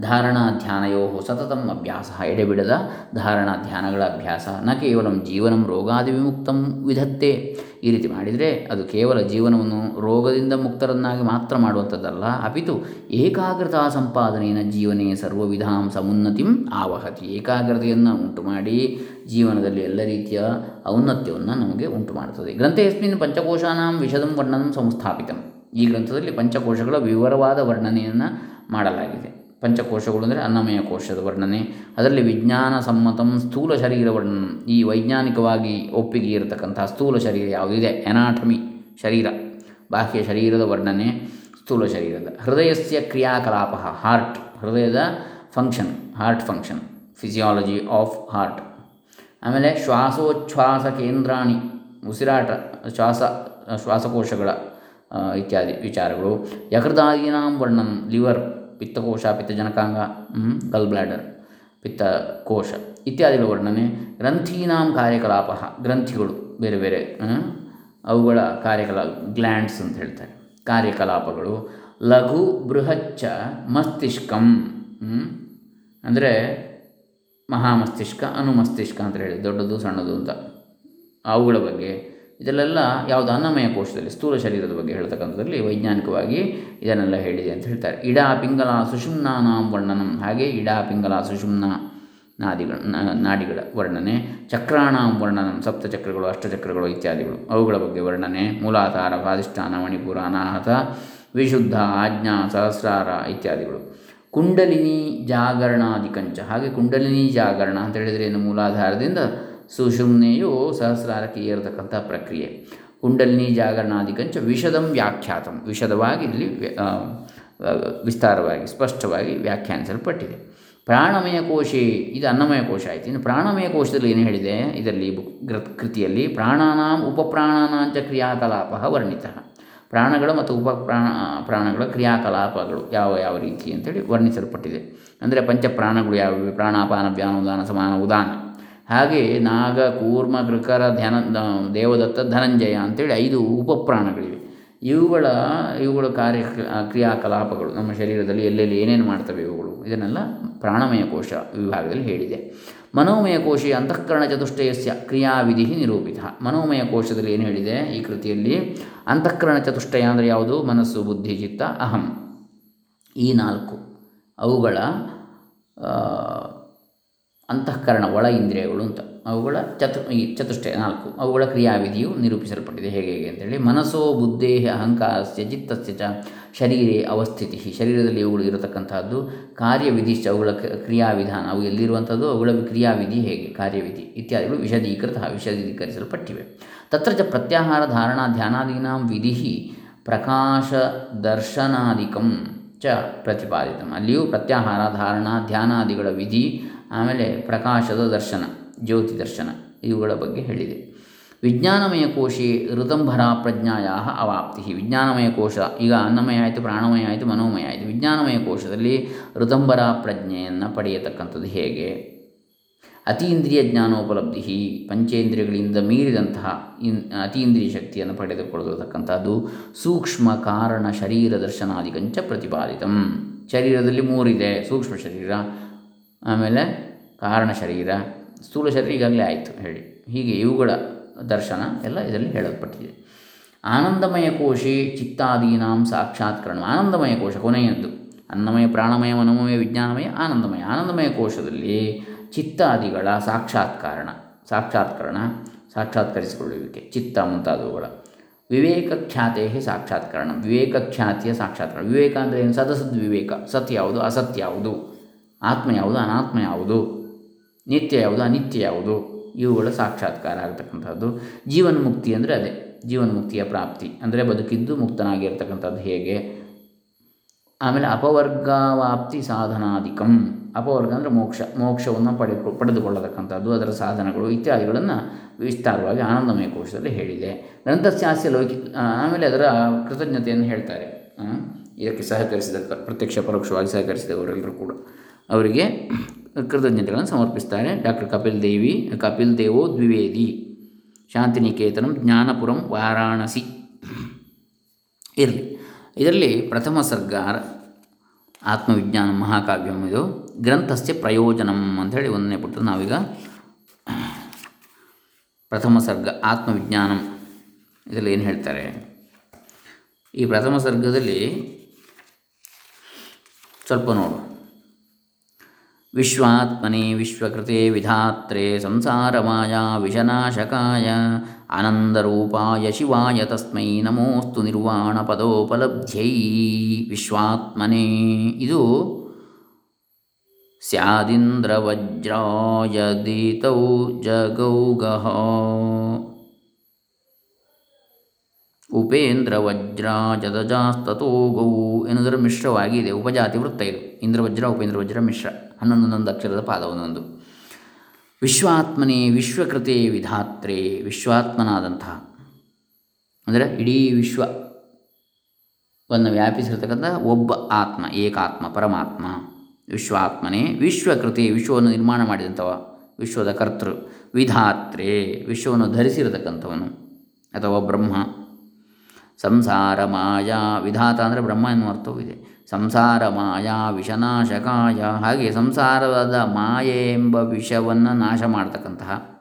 ಧಾರಣಾ ಧ್ಯಾನಯೋ ಸತತಂ ಅಭ್ಯಾಸ, ಎಡೆಬಿಡದ ಧಾರಣಾ ಧ್ಯಾನಗಳ ಅಭ್ಯಾಸ, ನ ಕೇವಲ ಜೀವನಂ ರೋಗಾದಿ ವಿಮುಕ್ತಂ ವಿಧತ್ತೆ. ಈ ರೀತಿ ಮಾಡಿದರೆ ಅದು ಕೇವಲ ಜೀವನವನ್ನು ರೋಗದಿಂದ ಮುಕ್ತರನ್ನಾಗಿ ಮಾತ್ರ ಮಾಡುವಂಥದ್ದಲ್ಲ, ಅಪಿತು ಏಕಾಗ್ರತಾ ಸಂಪಾದನೆಯ ಜೀವನೇ ಸರ್ವವಿಧಾಂ ಸಮುನ್ನತಿಂ ಆವಹತಿ. ಏಕಾಗ್ರತೆಯನ್ನು ಉಂಟು ಮಾಡಿ ಜೀವನದಲ್ಲಿ ಎಲ್ಲ ರೀತಿಯ ಔನ್ನತ್ಯವನ್ನು ನಮಗೆ ಉಂಟು ಮಾಡುತ್ತದೆ ಗ್ರಂಥೆಯಸ್ಮಿನ್ ಪಂಚಕೋಶಾನಾಂ ವಿಷದಂ ವರ್ಣನಂ ಸಂಸ್ಥಾಪಿತಂ. ಈ ಗ್ರಂಥದಲ್ಲಿ ಪಂಚಕೋಶಗಳ ವಿವರವಾದ ವರ್ಣನೆಯನ್ನು ಮಾಡಲಾಗಿದೆ. ಪಂಚಕೋಶಗಳು ಅಂದರೆ ಅನ್ನಮಯ ಕೋಶದ ವರ್ಣನೆ, ಅದರಲ್ಲಿ ವಿಜ್ಞಾನ ಸಮ್ಮತಂ ಸ್ಥೂಲ ಶರೀರ ವರ್ಣನ. ಈ ವೈಜ್ಞಾನಿಕವಾಗಿ ಒಪ್ಪಿಗೆ ಇರತಕ್ಕಂಥ ಸ್ಥೂಲ ಶರೀರ ಯಾವುದಿದೆ? ಎನಾಟಮಿ ಶರೀರ, ಬಾಹ್ಯ ಶರೀರದ ವರ್ಣನೆ, ಸ್ಥೂಲ ಶರೀರದ. ಹೃದಯಸ್ಯ ಕ್ರಿಯಾಕಲಾಪ, ಹಾರ್ಟ್, ಹೃದಯದ function heart function physiology of heart ಆಮೇಲೆ ಶ್ವಾಸೋಚ್ಛ್ವಾಸ ಕೇಂದ್ರಾಣಿ, ಉಸಿರಾಟ, ಶ್ವಾಸ, ಶ್ವಾಸಕೋಶಗಳ ಇತ್ಯಾದಿ ವಿಚಾರಗಳು. ಯಕೃತಾದೀನಾಂ ವರ್ಣನ್ ಲಿವರ್, ಪಿತ್ತಕೋಶ, ಪಿತ್ತಜನಕಾಂಗ ಗಲ್ ಬ್ಲ್ಯಾಡರ್ ಪಿತ್ತಕೋಶ ಇತ್ಯಾದಿಗಳ ವರ್ಣನೆ. ಗ್ರಂಥೀನಾಂ ಕಾರ್ಯಕಲಾಪ, ಗ್ರಂಥಿಗಳು ಬೇರೆ ಬೇರೆ ಅವುಗಳ ಕಾರ್ಯಕಲಾ ಗ್ಲ್ಯಾಂಡ್ಸ್ ಅಂತ ಹೇಳ್ತಾರೆ, ಕಾರ್ಯಕಲಾಪಗಳು. ಲಘು ಬೃಹಚ್ಚ ಮಸ್ತಿಷ್ಕಂ ಅಂದರೆ ಮಹಾಮಸ್ತಿಷ್ಕ, ಅನುಮಸ್ತಿಷ್ಕ ಅಂತ ಹೇಳಿ, ದೊಡ್ಡದು, ಸಣ್ಣದು ಅಂತ. ಅವುಗಳ ಬಗ್ಗೆ ಇದರಲ್ಲೆಲ್ಲ ಯಾವುದು ಅನ್ನಮಯ ಕೋಶದಲ್ಲಿ, ಸ್ಥೂಲ ಶರೀರದ ಬಗ್ಗೆ ಹೇಳ್ತಕ್ಕಂಥದ್ರಲ್ಲಿ ವೈಜ್ಞಾನಿಕವಾಗಿ ಇದನ್ನೆಲ್ಲ ಹೇಳಿದೆ ಅಂತ ಹೇಳ್ತಾರೆ. ಇಡಾ ಪಿಂಗಲ ಸುಷುಮ್ನಾನಾಂ ವರ್ಣನಂ. ಹಾಗೆ ಇಡಾ ಪಿಂಗಲ ಸುಷುಮ್ನ ನಾದಿಗಳ ನಾಡಿಗಳ ವರ್ಣನೆ, ಚಕ್ರಾಣಾಂ ವರ್ಣನಂ ಸಪ್ತಚಕ್ರಗಳು ಅಷ್ಟಚಕ್ರಗಳು ಇತ್ಯಾದಿಗಳು. ಅವುಗಳ ಬಗ್ಗೆ ವರ್ಣನೆ, ಮೂಲಾಧಾರ ಸ್ವಾಧಿಷ್ಠಾನ ಮಣಿಪುರ, ಅನಾಹತ, ವಿಶುದ್ಧ, ಆಜ್ಞಾ, ಸಹಸ್ರಾರ ಇತ್ಯಾದಿಗಳು. ಕುಂಡಲಿನಿ ಜಾಗರಣಾದಿಕಂಚ ಹಾಗೆ ಕುಂಡಲಿನಿ ಜಾಗರಣ ಅಂತ ಹೇಳಿದರೆ ಏನು ಮೂಲಾಧಾರದಿಂದ ಸುಷುಮ್ನೆಯು ಸಹಸ್ರಾರಕ್ಕೆ ಏರತಕ್ಕಂಥ ಪ್ರಕ್ರಿಯೆ. ಕುಂಡಲಿನಿ ಜಾಗರಣಾದಿಕಂಚ ವಿಷದಂ ವ್ಯಾಖ್ಯಾತಂ. ವಿಷದವಾಗಿ ಇಲ್ಲಿ ವಿಸ್ತಾರವಾಗಿ, ಸ್ಪಷ್ಟವಾಗಿ ವ್ಯಾಖ್ಯಾನಿಸಲ್ಪಟ್ಟಿದೆ. ಪ್ರಾಣಮಯ ಕೋಶೆ, ಇದು ಅನ್ನಮಯ ಕೋಶ ಆಯಿತು. ಇನ್ನು ಪ್ರಾಣಮಯ ಕೋಶದಲ್ಲಿ ಏನು ಹೇಳಿದೆ? ಇದರಲ್ಲಿ ಕೃತಿಯಲ್ಲಿ ಪ್ರಾಣಾನಾಂ ಉಪಪ್ರಾಣಾನಾಂಚ ಕ್ರಿಯಾಕಲಾಪ ವರ್ಣಿತ. ಪ್ರಾಣಗಳ ಮತ್ತು ಉಪ ಪ್ರಾಣ ಪ್ರಾಣಗಳ ಕ್ರಿಯಾಕಲಾಪಗಳು ಯಾವ ಯಾವ ರೀತಿ ಅಂತೇಳಿ ವರ್ಣಿಸಲ್ಪಟ್ಟಿದೆ. ಅಂದರೆ ಪಂಚಪ್ರಾಣಗಳು ಯಾವುವು? ಪ್ರಾಣಾಪಾನ ವ್ಯಾನೋದಾನ ಸಮಾನ, ಉದಾನ. ಹಾಗೆ ನಾಗ, ಕೂರ್ಮ, ಕೃಕರ, ಧ್ಯಾನ ದೇವದತ್ತ, ಧನಂಜಯ ಅಂತೇಳಿ ಐದು ಉಪಪ್ರಾಣಗಳಿವೆ. ಇವುಗಳ ಇವುಗಳ ಕಾರ್ಯ ಕ್ರಿಯಾಕಲಾಪಗಳು ನಮ್ಮ ಶರೀರದಲ್ಲಿ ಎಲ್ಲೆಲ್ಲಿ ಏನೇನು ಮಾಡ್ತವೆ ಇವುಗಳು? ಇದನ್ನೆಲ್ಲ ಪ್ರಾಣಮಯ ಕೋಶ ವಿಭಾಗದಲ್ಲಿ ಹೇಳಿದೆ. ಮನೋಮಯ ಕೋಶ ಅಂತಃಕರಣ ಚತುಷ್ಟಯಸ್ಯ ಕ್ರಿಯಾವಿಧಿ ನಿರೂಪಿತ. ಮನೋಮಯ ಕೋಶದಲ್ಲಿ ಏನು ಹೇಳಿದೆ? ಈ ಕೃತಿಯಲ್ಲಿ ಅಂತಃಕರಣ ಚತುಷ್ಟಯ ಅಂದರೆ ಯಾವುದು? ಮನಸ್ಸು, ಬುದ್ಧಿ, ಚಿತ್ತ, ಅಹಂ. ಈ ನಾಲ್ಕು ಅವುಗಳ ಅಂತಃಕರಣ, ಒಳ ಇಂದ್ರಿಯಗಳು ಅಂತ. ಅವುಗಳ ಚತು ಈ ಚತುಷ್ಟಯ ನಾಲ್ಕು. ಅವುಗಳ ಕ್ರಿಯಾವಿಧಿಯು ನಿರೂಪಿಸಲ್ಪಟ್ಟಿದೆ. ಹೇಗೆ ಹೇಗೆ ಅಂತೇಳಿ, ಮನಸ್ಸೋ ಬುದ್ಧೇ ಅಹಂಕಾರಸ್ಯ ಚಿತ್ತಸ್ಯ ಚ ಶರೀರೇ ಅವಸ್ಥಿತಿ. ಶರೀರದಲ್ಲಿ ಇವುಗಳು ಇರತಕ್ಕಂತಹದ್ದು ಕಾರ್ಯವಿಧಿಶ್ಚ ಅವುಗಳ ಕ್ರಿಯಾವಿಧಾನ. ಅವು ಎಲ್ಲಿರುವಂಥದ್ದು? ಅವುಗಳ ಕ್ರಿಯಾವಿಧಿ ಹೇಗೆ? ಕಾರ್ಯವಿಧಿ ಇತ್ಯಾದಿಗಳು ವಿಷದೀಕೃತ ವಿಷದೀಕರಿಸಲ್ಪಟ್ಟಿವೆ ತತ್ರ ಚ ಪ್ರತ್ಯಾಹಾರ ಧಾರಣಾ ಧ್ಯಾನಾದೀನಾಂ ವಿಧಿ ಪ್ರಕಾಶ ದರ್ಶನಾಧಿಕಂ ಚ ಪ್ರತಿಪಾದಿತ. ಅಲ್ಲಿಯೂ ಪ್ರತ್ಯಾಹಾರ ಧಾರಣಾ ಧ್ಯಾನಾದಿಗಳ ವಿಧಿ ಆಮೇಲೆ ಪ್ರಕಾಶದ ದರ್ಶನ, ಜ್ಯೋತಿ ದರ್ಶನ ಇವುಗಳ ಬಗ್ಗೆ ಹೇಳಿದೆ. ವಿಜ್ಞಾನಮಯ ಕೋಶಿ ಋತಂಭರ ಪ್ರಜ್ಞಾಯ ಅವಾಪ್ತಿ. ವಿಜ್ಞಾನಮಯ ಕೋಶ, ಈಗ ಅನ್ನಮಯ ಆಯಿತು, ಪ್ರಾಣಮಯ ಆಯಿತು, ಮನೋಮಯ ಆಯಿತು. ವಿಜ್ಞಾನಮಯ ಕೋಶದಲ್ಲಿ ಋತಂಭರ ಪ್ರಜ್ಞೆಯನ್ನು ಪಡೆಯತಕ್ಕಂಥದ್ದು ಹೇಗೆ? ಅತೀಂದ್ರಿಯ ಜ್ಞಾನೋಪಲಬ್ಧಿ, ಪಂಚೇಂದ್ರಿಯಗಳಿಂದ ಮೀರಿದಂತಹ ಇನ್ ಅತೀಂದ್ರಿಯ ಶಕ್ತಿಯನ್ನು ಪಡೆದುಕೊಳ್ಳತಕ್ಕಂಥದ್ದು ಸೂಕ್ಷ್ಮ ಕಾರಣ ಶರೀರ ದರ್ಶನಾದಿಕಂಚ ಪ್ರತಿಪಾದಿತಂ. ಶರೀರದಲ್ಲಿ ಮೂರಿದೆ, ಸೂಕ್ಷ್ಮ ಶರೀರ ಆಮೇಲೆ ಕಾರಣ ಶರೀರ, ಸ್ಥೂಲ ಶರೀರ ಈಗಾಗಲೇ ಆಯಿತು ಹೇಳಿ. ಹೀಗೆ ಇವುಗಳ ದರ್ಶನ ಎಲ್ಲ ಇದರಲ್ಲಿ ಹೇಳಲ್ಪಟ್ಟಿದೆ. ಆನಂದಮಯ ಕೋಶಿ ಚಿತ್ತಾದೀನಾಂ ಸಾಕ್ಷಾತ್ಕರಣ. ಆನಂದಮಯ ಕೋಶ ಕೊನೆಯದ್ದು. ಅನ್ನಮಯ, ಪ್ರಾಣಮಯ, ಮನೋಮಯ, ವಿಜ್ಞಾನಮಯ, ಆನಂದಮಯ. ಆನಂದಮಯ ಕೋಶದಲ್ಲಿ ಚಿತ್ತಾದಿಗಳ ಸಾಕ್ಷಾತ್ಕಾರಣ. ಸಾಕ್ಷಾತ್ಕರಣ, ಸಾಕ್ಷಾತ್ಕರಿಸಿಕೊಳ್ಳುವಿಕೆ. ಚಿತ್ತ ಮುಂತಾದವುಗಳ. ವಿವೇಕ ಖ್ಯಾತೆ ಸಾಕ್ಷಾತ್ಕರಣ. ವಿವೇಕ ಖ್ಯಾತಿಯ ಸಾಕ್ಷಾತ್ಕರಣ. ವಿವೇಕ ಅಂದರೆ ಏನು? ಸದಸದ್ ವಿವೇಕ ಅಸತ್ಯ ಯಾವುದು? ಆತ್ಮ ಯಾವುದು? ಅನಾತ್ಮ ಯಾವುದು? ನಿತ್ಯ ಯಾವುದು? ಅನಿತ್ಯ ಯಾವುದು? ಇವುಗಳ ಸಾಕ್ಷಾತ್ಕಾರ ಆಗತಕ್ಕಂಥದ್ದು. ಜೀವನ ಮುಕ್ತಿ ಅಂದರೆ ಅದೇ. ಜೀವನ ಮುಕ್ತಿಯ ಪ್ರಾಪ್ತಿ ಅಂದರೆ ಬದುಕಿದ್ದು ಮುಕ್ತನಾಗಿರ್ತಕ್ಕಂಥದ್ದು ಹೇಗೆ? ಆಮೇಲೆ ಅಪವರ್ಗಾವಾಪ್ತಿ ಸಾಧನಾಧಿಕಂ. ಅಪವರ್ಗ ಅಂದರೆ ಮೋಕ್ಷ. ಮೋಕ್ಷವನ್ನು ಪಡೆ ಪಡೆದುಕೊಳ್ಳತಕ್ಕಂಥದ್ದು, ಅದರ ಸಾಧನಗಳು ಇತ್ಯಾದಿಗಳನ್ನು ವಿಸ್ತಾರವಾಗಿ ಆನಂದಮಯ ಕೋಶದಲ್ಲಿ ಹೇಳಿದೆ. ಗ್ರಂಥಸ್ಯಾಸ್ಯ ಲೌಕಿ ಆಮೇಲೆ ಅದರ ಕೃತಜ್ಞತೆಯನ್ನು ಹೇಳ್ತಾರೆ. ಇದಕ್ಕೆ ಸಹಕರಿಸಿದ, ಪ್ರತ್ಯಕ್ಷ ಪರೋಕ್ಷವಾಗಿ ಸಹಕರಿಸಿದವರೆಲ್ಲರೂ ಕೂಡ. ಅವರಿಗೆ ಕೃತಜ್ಞತೆಗಳನ್ನು ಸಮರ್ಪಿಸ್ತಾರೆ. ಡಾಕ್ಟರ್ ಕಪಿಲ್ ದೇವಿ, ಕಪಿಲ್ ದೇವೋ ದ್ವಿವೇದಿ, ಶಾಂತಿನಿಕೇತನಂ ಜ್ಞಾನಪುರಂ ವಾರಾಣಸಿ. ಇರಲಿ. ಇದರಲ್ಲಿ ಪ್ರಥಮ ಸರ್ಗ ಆತ್ಮವಿಜ್ಞಾನ ಮಹಾಕಾವ್ಯಂ ಇದು. ಗ್ರಂಥಸ್ಯ ಪ್ರಯೋಜನಂ ಅಂಥೇಳಿ ಒಂದನೇ ಪುಟ್ಟ ನಾವೀಗ. ಪ್ರಥಮ ಸರ್ಗ ಆತ್ಮವಿಜ್ಞಾನಂ. ಇದರಲ್ಲಿ ಏನು ಹೇಳ್ತಾರೆ? ಈ ಪ್ರಥಮ ಸರ್ಗದಲ್ಲಿ ಸ್ವಲ್ಪ ನೋಡು. ವಿಶ್ವಾತ್ಮನೆ ವಿಶ್ವಕೃತೆ ವಿಧಾತ್ರೆ ಸಂಸಾರಮಾಯಾ ವಿಷನಾಶಕಾಯ ಆನಂದರೂಪಾಯ ಶಿವಾಯ ತಸ್ಮೈ ನಮೋಸ್ತು ನಿರ್ವಾಣ ಪದೋಪಲಬ್ಧ್ಯೈ ವಿಶ್ವಾತ್ಮನೆ. ಇದು ಸ್ಯಾದಿಂದ್ರವಜ್ರಾಯದಿತೌ ಜಗೌಗಹ. ಉಪೇಂದ್ರ ವಜ್ರ ಜದಜಾಸ್ತೋ ಗೌ ಎನ್ನುವುದರ ಮಿಶ್ರವಾಗಿದೆ. ಉಪಜಾತಿ ವೃತ್ತ ಇದು. ಇಂದ್ರವಜ್ರ ಉಪೇಂದ್ರ ವಜ್ರ ಮಿಶ್ರ. ಹನ್ನೊಂದೊಂದೊಂದು ಅಕ್ಷರದ ಪಾದ ಒಂದೊಂದು ವಿಶ್ವಾತ್ಮನೇ ವಿಶ್ವಕೃತೆ ವಿಧಾತ್ರೆ, ವಿಶ್ವಾತ್ಮನಾದಂತಹ. ಅಂದರೆ ಇಡೀ ವಿಶ್ವವನ್ನು ವ್ಯಾಪಿಸಿರ್ತಕ್ಕಂಥ ಒಬ್ಬ ಆತ್ಮ, ಏಕಾತ್ಮ, ಪರಮಾತ್ಮ. ವಿಶ್ವಾತ್ಮನೇ ವಿಶ್ವಕೃತಿ, ವಿಶ್ವವನ್ನು ನಿರ್ಮಾಣ ಮಾಡಿದಂಥವ, ವಿಶ್ವದ ಕರ್ತೃ, ವಿಧಾತ್ರೆ, ವಿಶ್ವವನ್ನು ಧರಿಸಿರತಕ್ಕಂಥವನು, ಅಥವಾ ಬ್ರಹ್ಮ. ಸಂಸಾರ ಮಾಯಾ ವಿಧಾತ ಅಂದರೆ ಬ್ರಹ್ಮ ಎನ್ನುವ ಅರ್ಥವಿದೆ ಸಂಸಾರ ಮಾಯಾ ವಿಷನಾಶಕಾಯ. ಹಾಗೆ ಸಂಸಾರದ ಮಾಯೆ ಎಂಬ ವಿಷವನ್ನು ನಾಶ ಮಾಡತಕ್ಕಂತಹ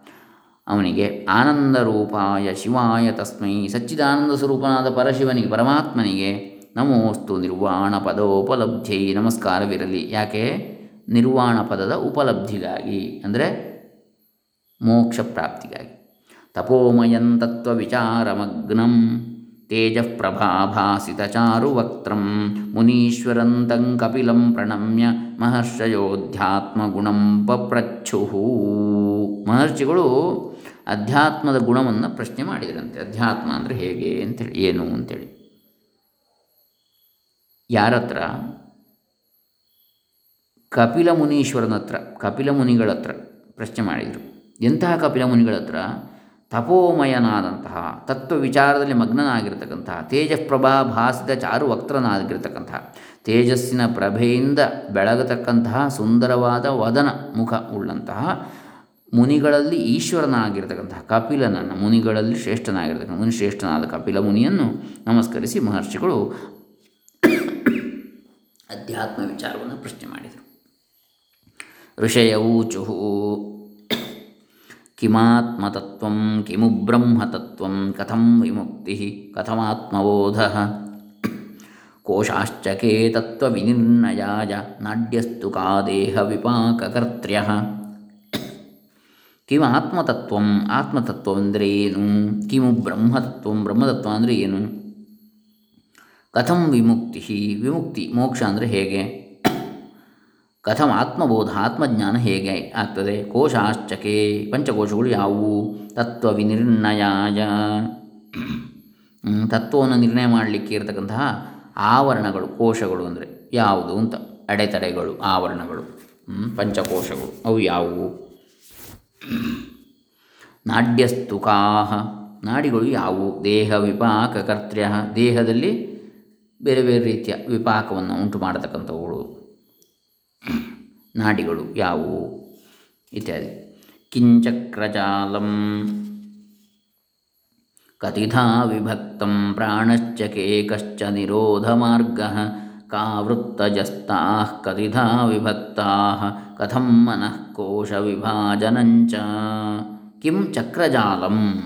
ಅವನಿಗೆ ಆನಂದ ರೂಪಾಯ ಶಿವಾಯ ತಸ್ಮೈ. ಸಚ್ಚಿದಾನಂದ ಸ್ವರೂಪನಾದ ಪರಶಿವನಿಗೆ, ಪರಮಾತ್ಮನಿಗೆ ನಮೋಸ್ತು ನಿರ್ವಾಣ ಪದೋಪಲಬ್ಧಿ. ನಮಸ್ಕಾರವಿರಲಿ. ಯಾಕೆ? ನಿರ್ವಾಣ ಪದದ ಉಪಲಬ್ಧಿಗಾಗಿ ಅಂದರೆ ಮೋಕ್ಷ ಪ್ರಾಪ್ತಿಗಾಗಿ ತಪೋಮಯಂ ತತ್ವ ವಿಚಾರಮಗ್ನಂ. ತೇಜಃಪ್ರಭಾಭಾಸಿತಚಾರುವಕ್ತ್ರಂ ಮುನೀಶ್ವರಂತಂ ಕಪಿಲಂ ಪ್ರಣಮ್ಯ ಮಹರ್ಷಯೋಧ್ಯಾತ್ಮಗುಣಂ ಪಪ್ರಚ್ಛು. ಮಹರ್ಷಿಗಳು ಅಧ್ಯಾತ್ಮದ ಗುಣವನ್ನು ಪ್ರಶ್ನೆ ಮಾಡಿದರಂತೆ. ಅಧ್ಯಾತ್ಮ ಅಂದರೆ ಹೇಗೆ ಅಂತೇಳಿ, ಏನು ಅಂತೇಳಿ. ಯಾರತ್ರ? ಕಪಿಲ ಮುನೀಶ್ವರನ ಹತ್ರ ಕಪಿಲ ಮುನಿಗಳ ಹತ್ರ ಪ್ರಶ್ನೆ ಮಾಡಿದರು. ಎಂತಹ ಕಪಿಲ ಮುನಿಗಳ ಹತ್ರ ತಪೋಮಯನಾದಂತಹ ತತ್ವ ವಿಚಾರದಲ್ಲಿ ಮಗ್ನನಾಗಿರ್ತಕ್ಕಂತಹ, ತೇಜಃಪ್ರಭಾ ಭಾಸಿತ ಚಾರು ವಕ್ತನಾಗಿರ್ತಕ್ಕಂತಹ ತೇಜಸ್ಸಿನ ಪ್ರಭೆಯಿಂದ ಬೆಳಗತಕ್ಕಂತಹ ಸುಂದರವಾದ ವದನ ಮುಖ ಉಳ್ಳಂತಹ, ಮುನಿಗಳಲ್ಲಿ ಈಶ್ವರನಾಗಿರ್ತಕ್ಕಂತಹ ಕಪಿಲನನ್ನು ಮುನಿಗಳಲ್ಲಿ ಶ್ರೇಷ್ಠನಾಗಿರ್ತಕ್ಕಂಥ ಮುನಿ ಶ್ರೇಷ್ಠನಾದ ಕಪಿಲ ಮುನಿಯನ್ನು ನಮಸ್ಕರಿಸಿ ಮಹರ್ಷಿಗಳು ಅಧ್ಯಾತ್ಮ ವಿಚಾರವನ್ನು ಪ್ರಶ್ನೆ ಮಾಡಿದರು. ಋಷಯವೂಚು ಕಿಮಾತ್ಮತತ್ವಂ ಕಿಮು ಬ್ರಹ್ಮತತ್ವಂ ಕಥಂ ವಿಮುಕ್ತಿ ಕಥಮಾತ್ಮಬೋಧ ಕೋಶಾಶ್ಚಕೆ ತತ್ವವಿನಿರ್ಣಯಾಯ ನಾಡ್ಯಸ್ತು ಕಾ ದೇಹ ವಿಪಾಕಕರ್ತ್ರ್ಯ ಕಿಮ ಆತ್ಮತತ್ವಂ ಆತ್ಮತತ್ವ ಅಂದರೆ ಏನು ಕಿಮು ಬ್ರಹ್ಮತತ್ವಂ ಬ್ರಹ್ಮತತ್ವ ಅಂದರೆ ಏನು ಕಥಂ ವಿಮುಕ್ತಿ ವಿಮುಕ್ತಿ ಮೋಕ್ಷ ಅಂದರೆ ಹೇಗೆ? ಕಥಂ ಆತ್ಮಬೋಧ, ಆತ್ಮಜ್ಞಾನ ಹೇಗೆ ಆಗ್ತದೆ? ಕೋಶಾಶ್ಚಕೆ ಪಂಚಕೋಶಗಳು ಯಾವುವು? ತತ್ವ ವಿನಿರ್ಣಯಾಯ. ತತ್ವವನ್ನು ನಿರ್ಣಯ ಮಾಡಲಿಕ್ಕೆ ಇರತಕ್ಕಂತಹ ಆವರಣಗಳು, ಕೋಶಗಳು ಅಂದರೆ ಯಾವುದು ಅಂತ. ಅಡೆತಡೆಗಳು, ಆವರಣಗಳು. ಪಂಚಕೋಶಗಳು, ಅವು ಯಾವುವು? ನಾಡ್ಯಸ್ತುಕಾಹ. ನಾಡಿಗಳು ಯಾವುವು? ದೇಹ ವಿಪಾಕ ಕರ್ತ್ರ್ಯ ದೇಹದಲ್ಲಿ ಬೇರೆ ಬೇರೆ ರೀತಿಯ ವಿಪಾಕವನ್ನು ಉಂಟು ಮಾಡತಕ್ಕಂಥವುಗಳು ನಾಡಿಗಳು ಯಾವುವು? ಇತ್ಯಾದಿ. ಕಿಂಚಕ್ರಜಾಲಂ ಕಥಿಧಾ ವಿಭಕ್ತಂ ಪ್ರಾಣಶ್ಚ ಕೇಕಶ್ಚ ನಿರೋಧಮಾರ್ಗಃ ಕಾ ವೃತ್ತಜಸ್ತಾಃ ಕಥಿಧಾ ವಿಭಕ್ತಾಃ ಕಥಂ ಮನಃಕೋಶವಿಭಾಜನಂಚ ಕಿಂ ಚಕ್ರಜಾಲಂ.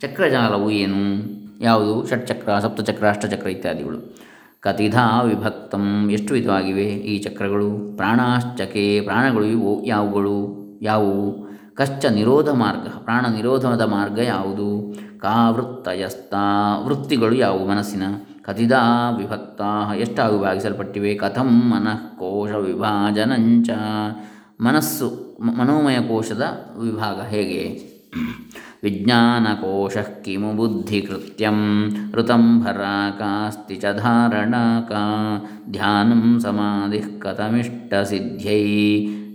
ಚಕ್ರಜಾಲವು ಏನು? ಯಾವುದು? ಷಟ್ಚಕ್ರ, ಸಪ್ತಚಕ್ರ, ಅಷ್ಟಚಕ್ರ ಇತ್ಯಾದಿಗಳು. ಕತಿಧಾ ವಿಭಕ್ತಂ. ಎಷ್ಟು ವಿಧವಾಗಿವೆ ಈ ಚಕ್ರಗಳು? ಪ್ರಾಣಾಶ್ಚಕೆ ಪ್ರಾಣಗಳು ಇವು. ಯಾವುಗಳು? ಯಾವುವು? ಕಶ್ಚ ನಿರೋಧ ಮಾರ್ಗ. ಪ್ರಾಣ ನಿರೋಧದ ಮಾರ್ಗ ಯಾವುದು? ಕಾ ವೃತ್ತಯಸ್ತ. ವೃತ್ತಿಗಳು ಯಾವುವು ಮನಸ್ಸಿನ? ಕಥಿದ ವಿಭಕ್ತ. ಎಷ್ಟಾಗಿ ವಿಭಾಗಿಸಲ್ಪಟ್ಟಿವೆ ಕಥಂ ಮನಃಕೋಶ ವಿಭಾಜನಂಚ. ಮನಸ್ಸು ಮನೋಮಯ ಕೋಶದ ವಿಭಾಗ ಹೇಗೆ? ವಿಜ್ಞಾನಕೋಶ ಕಿಮು ಬುದ್ಧಿಕೃತ್ಯಂ ಋತಂಭರಾಕಾಸ್ತಿ ಚ ಧಾರಣಾಕಾ ಧ್ಯಾನಂ ಸಮಾಧಿ ಕಥಮಿಷ್ಟಸಿದ್ಧ್ಯೈ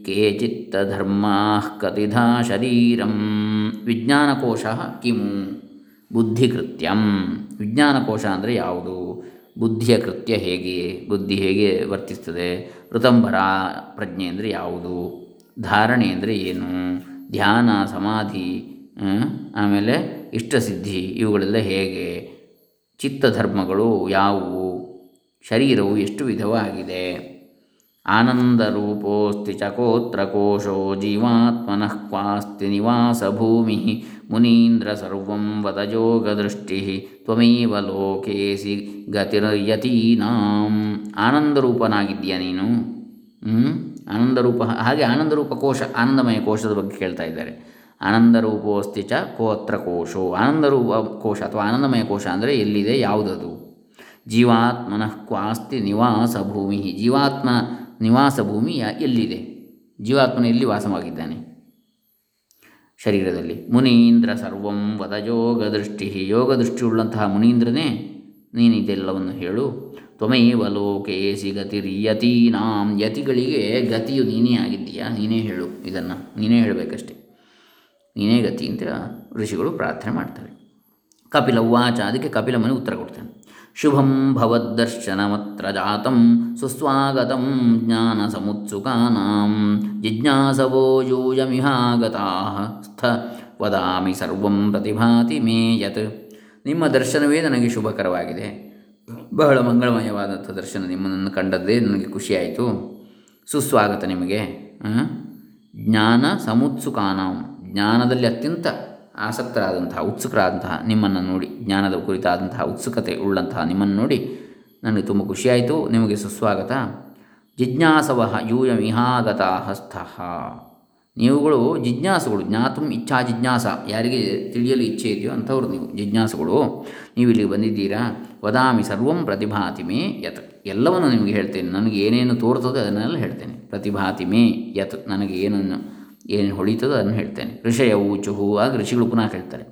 ಕೇಚಿತ್ತಧರ್ಮಾ ಕತಿಧಾ ಶರೀರಂ ವಿಜ್ಞಾನಕೋಶ ಕಿಮು ಬುದ್ಧಿಕೃತ್ಯಂ ವಿಜ್ಞಾನಕೋಶ ಅಂದರೆ ಯಾವುದು? ಬುದ್ಧಿಯ ಕೃತ್ಯ ಹೇಗೆ? ಬುದ್ಧಿ ಹೇಗೆ ವರ್ತಿಸ್ತದೆ? ಋತಂಭರ ಪ್ರಜ್ಞೆ ಅಂದರೆ ಯಾವುದು? ಧಾರಣೆ ಅಂದರೆ ಏನು? ಧ್ಯಾನ, ಸಮಾಧಿ ಆಮೇಲೆ ಇಷ್ಟಸಿದ್ಧಿ, ಇವುಗಳೆಲ್ಲ ಹೇಗೆ? ಚಿತ್ತಧರ್ಮಗಳು ಯಾವುವು? ಶರೀರವು ಎಷ್ಟು ವಿಧವಾಗಿದೆ? ಆನಂದರೂಪೋಸ್ತಿ ಚಕೋತ್ರಕೋಶೋ ಜೀವಾತ್ಮನಃ ಕ್ವಾಸ್ತಿ ನಿವಾಸಭೂಮಿ ಮುನೀಂದ್ರ ಸರ್ವಂ ವದಜೋಗದೃಷ್ಟಿ ತ್ವಮೇವ ಲೋಕೇಸಿ ಆನಂದ ಆನಂದರೂಪನಾಗಿದ್ದೀಯ ನೀನು? ಆನಂದರೂಪ, ಹಾಗೆ ಆನಂದರೂಪ ಕೋಶ, ಆನಂದಮಯ ಕೋಶದ ಬಗ್ಗೆ ಕೇಳ್ತಾ ಇದ್ದಾರೆ. ಆನಂದರೂಪೋಸ್ತಿ ಚ ಕೋತ್ರ ಕೋಶೋ ಆನಂದರೂಪ ಕೋಶ ಅಥವಾ ಆನಂದಮಯ ಕೋಶ ಅಂದರೆ ಎಲ್ಲಿದೆ? ಯಾವುದದು? ಜೀವಾತ್ಮನಃ ಕ್ವಾಸ್ತಿ ನಿವಾಸ ಭೂಮಿ. ಜೀವಾತ್ಮ ನಿವಾಸ ಭೂಮಿ ಎಲ್ಲಿದೆ? ಜೀವಾತ್ಮನ ಎಲ್ಲಿ ವಾಸವಾಗಿದ್ದಾನೆ? ಶರೀರದಲ್ಲಿ. ಮುನೀಂದ್ರ ಸರ್ವಂ ವದಯೋಗ ದೃಷ್ಟಿ. ಯೋಗ ದೃಷ್ಟಿಯುಳ್ಳಂತಹ ಮುನೀಂದ್ರನೇ ನೀನಿದೆಲ್ಲವನ್ನು ಹೇಳು. ತ್ವಮೇವ ಲೋಕೇಸಿ ಗತಿರ್ಯತೀನಾಂ ಯತಿಗಳಿಗೆ ಗತಿಯು ನೀನೇ ಆಗಿದ್ದೀಯಾ? ನೀನೇ ಹೇಳು ಇದನ್ನು. ನೀನೇ ಹೇಳಬೇಕಷ್ಟೆ. ನೀನೇ ಗತಿ ಅಂತ ಋಷಿಗಳು ಪ್ರಾರ್ಥನೆ ಮಾಡ್ತಾರೆ. ಕಪಿಲ ಉವಾಚ, ಅದಕ್ಕೆ ಕಪಿಲ ಮನೆ ಉತ್ತರ ಕೊಡ್ತಾನೆ. ಶುಭಂ ಭವದ್ದರ್ಶನಮತ್ರ ಜಾತಂ ಸುಸ್ವಾಗತಂ ಜ್ಞಾನಸಮುತ್ಸುಕಾನಾಂ ಜಿಜ್ಞಾಸವೋ ಯೂಯಮಿಹಾಗತಾ ಸ್ಥ ವದಾಮಿ ಸರ್ವಂ ಪ್ರತಿಭಾತಿ ಮೇ ಯತ್. ನಿಮ್ಮ ದರ್ಶನವೇ ನನಗೆ ಶುಭಕರವಾಗಿದೆ. ಬಹಳ ಮಂಗಳಮಯವಾದಂಥ ದರ್ಶನ ನಿಮ್ಮನ್ನು ಕಂಡದ್ದೇ ನನಗೆ ಖುಷಿಯಾಯಿತು. ಸುಸ್ವಾಗತ ನಿಮಗೆ ಜ್ಞಾನ ಸಮುತ್ಸುಕಾನಾಂ ಜ್ಞಾನದಲ್ಲಿ ಅತ್ಯಂತ ಆಸಕ್ತರಾದಂತಹ, ಉತ್ಸುಕರಾದಂತಹ ನಿಮ್ಮನ್ನು ನೋಡಿ, ಜ್ಞಾನದ ಕುರಿತಾದಂತಹ ಉತ್ಸುಕತೆ ಉಳ್ಳಂತಹ ನಿಮ್ಮನ್ನು ನೋಡಿ ನನಗೆ ತುಂಬ ಖುಷಿಯಾಯಿತು. ನಿಮಗೆ ಸುಸ್ವಾಗತ. ಜಿಜ್ಞಾಸವ ಯೂಯಮಿಹಾಗತ ಹಸ್ತಃ. ನೀವುಗಳು ಜಿಜ್ಞಾಸುಗಳು, ಜ್ಞಾತು ಇಚ್ಛಾ ಜಿಜ್ಞಾಸ. ಯಾರಿಗೆ ತಿಳಿಯಲು ಇಚ್ಛೆ ಇದೆಯೋ ಅಂಥವ್ರು ನೀವು, ಜಿಜ್ಞಾಸುಗಳು. ನೀವು ಇಲ್ಲಿಗೆ ಬಂದಿದ್ದೀರಾ? ವದಾಮಿ ಸರ್ವಂ ಪ್ರತಿಭಾತಿ ಮೇ ಯತ್. ಎಲ್ಲವನ್ನು ನಿಮಗೆ ಹೇಳ್ತೇನೆ. ನನಗೆ ಏನೇನು ತೋರ್ತದೆ ಅದನ್ನೆಲ್ಲ ಹೇಳ್ತೇನೆ. ಪ್ರತಿಭಾತಿ ಮೇ ಯತ್. ನನಗೆ ಏನನ್ನು ಏನು ಹೊಳಿತದೋ ಅದನ್ನು ಹೇಳ್ತೇನೆ. ಋಷಯ ಊಚುಹು ಆಗ ಋಷಿಗಳು ಪುನಃ ಹೇಳ್ತಾರೆ.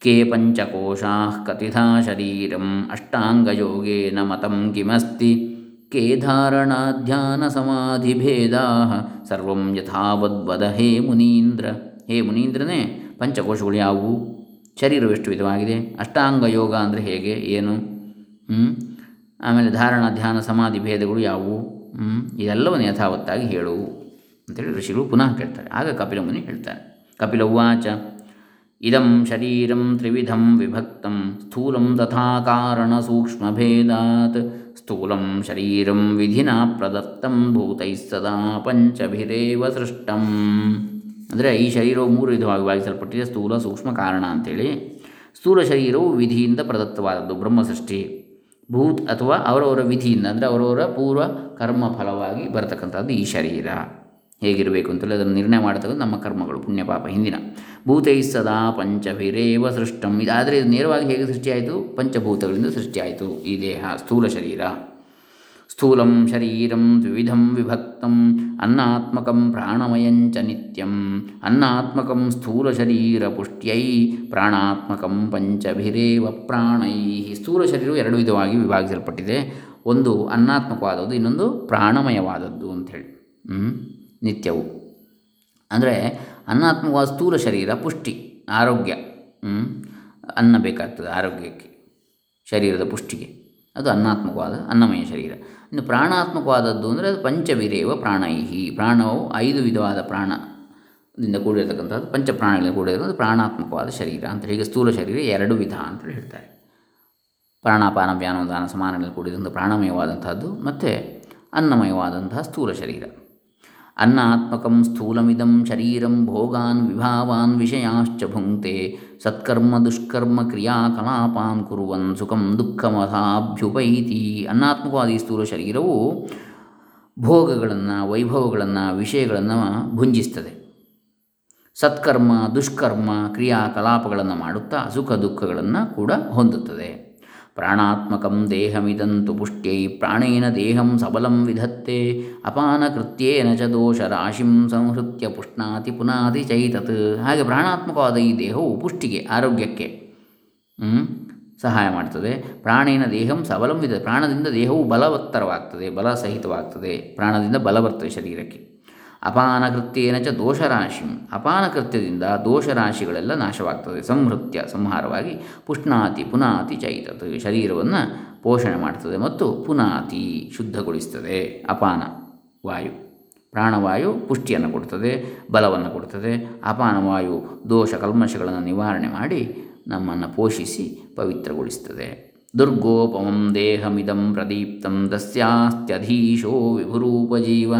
ಕೇ ಪಂಚಕೋಶಾ ಕಥಿತಾ ಶರೀರಂ ಅಷ್ಟಾಂಗಯೋಗೇನ ಮತಂ ಕಿಮಸ್ತಿ. ಕೇ ಧಾರಣಾಧ್ಯಾನ ಸಮಾಧಿಭೇದಾ ಸರ್ವಂ ಯಥಾವದ್ವದ ಹೇ ಮುನೀಂದ್ರ. ಹೇ ಮುನೀಂದ್ರನೇ, ಪಂಚಕೋಶಗಳು ಯಾವುವು? ಶರೀರವೆಷ್ಟು ವಿಧವಾಗಿದೆ? ಅಷ್ಟಾಂಗ ಯೋಗ ಅಂದರೆ ಹೇಗೆ? ಏನು? ಆಮೇಲೆ ಧಾರಣ ಧ್ಯಾನ ಸಮಾಧಿ ಭೇದಗಳು ಯಾವುವು ಇದೆಲ್ಲವನ್ನು ಯಥಾವತ್ತಾಗಿ ಹೇಳು. ಅಂತೇಳಿ ಋಷಿಗಳು ಪುನಃ ಕೇಳ್ತಾರೆ. ಆಗ ಕಪಿಲ ಮುನಿ ಹೇಳ್ತಾರೆ. ಕಪಿಲ ಉವಾಚ, ಇದಂ ಶರೀರಂ ತ್ರಿವಿಧಂ ವಿಭಕ್ತಂ, ಸ್ಥೂಲಂ ತಥಾ ಕಾರಣ ಸೂಕ್ಷ್ಮಭೇದಾತ್, ಸ್ಥೂಲಂ ಶರೀರಂ ವಿಧಿನ ಪ್ರದತ್ತಂ ಭೂತೈ ಸದಾ ಪಂಚಭಿರೇವ ಸೃಷ್ಟಂ. ಅಂದರೆ ಈ ಶರೀರವು ಮೂರು ವಿಧವಾಗಿ ಭಾಗಿಸಲ್ಪಟ್ಟಿದೆ, ಸ್ಥೂಲ, ಸೂಕ್ಷ್ಮ, ಕಾರಣ ಅಂಥೇಳಿ ಸ್ಥೂಲ ಶರೀರವು ವಿಧಿಯಿಂದ ಪ್ರದತ್ತವಾದದ್ದು ಬ್ರಹ್ಮಸೃಷ್ಟಿ ಭೂತ್ ಅಥವಾ ಅವರವರ ವಿಧಿಯಿಂದ, ಅಂದರೆ ಅವರವರ ಪೂರ್ವ ಕರ್ಮ ಫಲವಾಗಿ ಬರತಕ್ಕಂಥದ್ದು ಈ ಶರೀರ. ಹೇಗಿರಬೇಕು ಅಂತೇಳಿ ಅದನ್ನು ನಿರ್ಣಯ ಮಾಡತಕ್ಕಂಥ ನಮ್ಮ ಕರ್ಮಗಳು ಪುಣ್ಯ ಪಾಪ ಹಿಂದಿನ. ಭೂತೈ ಸದಾ ಪಂಚಭಿರೇವ ಸೃಷ್ಟಂ. ಇದಾದರೆ ಇದು ನೇರವಾಗಿ ಹೇಗೆ ಸೃಷ್ಟಿಯಾಯಿತು ಪಂಚಭೂತಗಳಿಂದ ಸೃಷ್ಟಿಯಾಯಿತು ಈ ದೇಹ, ಸ್ಥೂಲ ಶರೀರ. ಸ್ಥೂಲಂ ಶರೀರಂ ದ್ವಿಧಂ ವಿಭಕ್ತಂ. ಅನ್ನಾತ್ಮಕಂ ಪ್ರಾಣಮಯಂಚ ನಿತ್ಯಂ. ಅನ್ನಾತ್ಮಕಂ ಸ್ಥೂಲ ಶರೀರ ಪುಷ್ಟ್ಯೈ. ಪ್ರಾಣಾತ್ಮಕಂ ಪಂಚಭಿರೇವ ಪ್ರಾಣೈ. ಸ್ಥೂಲ ಶರೀರವು ಎರಡು ವಿಧವಾಗಿ ವಿಭಾಗಿಸಲ್ಪಟ್ಟಿದೆ. ಒಂದು ಅನ್ನಾತ್ಮಕವಾದದ್ದು, ಇನ್ನೊಂದು ಪ್ರಾಣಮಯವಾದದ್ದು ಅಂಥೇಳಿ. ನಿತ್ಯವು. ಅಂದರೆ ಅನ್ನಾತ್ಮಕವಾದ ಸ್ಥೂಲ ಶರೀರ, ಪುಷ್ಟಿ, ಆರೋಗ್ಯ ಅನ್ನ ಬೇಕಾಗ್ತದೆ ಆರೋಗ್ಯಕ್ಕೆ, ಶರೀರದ ಪುಷ್ಟಿಗೆ. ಅದು ಅನ್ನಾತ್ಮಕವಾದ ಅನ್ನಮಯ ಶರೀರ. ಇನ್ನು ಪ್ರಾಣಾತ್ಮಕವಾದದ್ದು ಅಂದರೆ ಅದು ಪಂಚವಿರೇವ ಪ್ರಾಣೈಹಿ. ಪ್ರಾಣವು ಐದು ವಿಧವಾದ ಪ್ರಾಣದಿಂದ ಕೂಡಿರತಕ್ಕಂಥದ್ದು, ಪಂಚಪ್ರಾಣಗಳಿಂದ ಕೂಡಿರತಕ್ಕಂಥ ಪ್ರಾಣಾತ್ಮಕವಾದ ಶರೀರ ಅಂತ ಹೀಗೆ ಸ್ಥೂಲ ಶರೀರ ಎರಡು ವಿಧ ಅಂತ ಹೇಳ್ತಾರೆ. ಪ್ರಾಣಾಪಾನ ವ್ಯಾನೋದಾನ ಸಮಾನಗಳಲ್ಲಿ ಕೂಡಿದಂಥ ಪ್ರಾಣಮಯವಾದಂಥದ್ದು ಮತ್ತು ಅನ್ನಮಯವಾದಂತಹ ಸ್ಥೂಲ ಶರೀರ. ಅನ್ನಾತ್ಮಕಂ ಸ್ಥೂಲಮಿದಂ ಶರೀರಂ ಭೋಗಾನ್ ವಿಭಾವಾನ್ ವಿಷಯಾಶ್ಚ ಭುಂಕ್ತೆ ಸತ್ಕರ್ಮ ದುಷ್ಕರ್ಮ ಕ್ರಿಯಾಕಲಾಪಾನ್ ಕುರುವನ್ ಸುಖಂ ದುಃಖಮಥಾಭ್ಯುಪೈತಿ ಅನ್ನಾತ್ಮಕವಾದಿ ಸ್ಥೂಲ ಶರೀರವು ಭೋಗಗಳನ್ನು, ವೈಭವಗಳನ್ನು, ವಿಷಯಗಳನ್ನು ಭುಂಜಿಸ್ತದೆ. ಸತ್ಕರ್ಮ, ದುಷ್ಕರ್ಮ ಕ್ರಿಯಾಕಲಾಪಗಳನ್ನು ಮಾಡುತ್ತಾ ಸುಖ ದುಃಖಗಳನ್ನು ಕೂಡ ಹೊಂದುತ್ತದೆ. ಪ್ರಾಣಾತ್ಮಕಂ ದೇಹಮಿದಂತು ಪುಷ್ಟ್ಯೈ ಪ್ರಾಣೇನ ದೇಹಂ ಸಬಲಂ ವಿಧತ್ತೆ ಅಪಾನಕೃತ್ಯೇನ ಚ ದೋಷರಾಶಿಂ ಸಂಹೃತ್ಯ ಪುಷ್ಣಾತಿ ಪುನಾತಿ ಚೈತತ್. ಹಾಗೆ ಪ್ರಾಣಾತ್ಮಕವಾದ ಈ ದೇಹವು ಪುಷ್ಟಿಗೆ, ಆರೋಗ್ಯಕ್ಕೆ ಸಹಾಯ ಮಾಡ್ತದೆ. ಪ್ರಾಣೇನ ದೇಹಂ ಸಬಲಂ ವಿಧ ಪ್ರಾಣದಿಂದ ದೇಹವು ಬಲವತ್ತರವಾಗ್ತದೆ ಬಲ ಸಹಿತವಾಗ್ತದೆ ಪ್ರಾಣದಿಂದ ಬಲ ಬರ್ತದೆ ಶರೀರಕ್ಕೆ. ಅಪಾನಕೃತ್ಯೇನ ಚ ದೋಷರಾಶಿ. ಅಪಾನಕೃತ್ಯದಿಂದ ದೋಷರಾಶಿಗಳೆಲ್ಲ ನಾಶವಾಗ್ತದೆ. ಸಂಹೃತ್ಯ ಸಂಹಾರವಾಗಿ ಪುಷ್ಣಾತಿ ಪುನಾತಿ ಚೈತತ್ ಶರೀರವನ್ನು ಪೋಷಣೆ ಮಾಡ್ತದೆ ಮತ್ತು ಪುನಾತಿ ಶುದ್ಧಗೊಳಿಸ್ತದೆ. ಅಪಾನ ವಾಯು. ಪ್ರಾಣವಾಯು ಪುಷ್ಟಿಯನ್ನು ಕೊಡ್ತದೆ, ಬಲವನ್ನು ಕೊಡ್ತದೆ. ಅಪಾನವಾಯು ದೋಷ ಕಲ್ಮಶಗಳನ್ನು ನಿವಾರಣೆ ಮಾಡಿ ನಮ್ಮನ್ನು ಪೋಷಿಸಿ ಪವಿತ್ರಗೊಳಿಸ್ತದೆ. ದುರ್ಗೋಪಮಂ ದೇಹಮಿದಂ ಪ್ರದೀಪ್ತಂ ದಸ್ಯಾಸ್ತ್ಯಧೀಶೋ ವಿಭುರೂಪಜೀವ.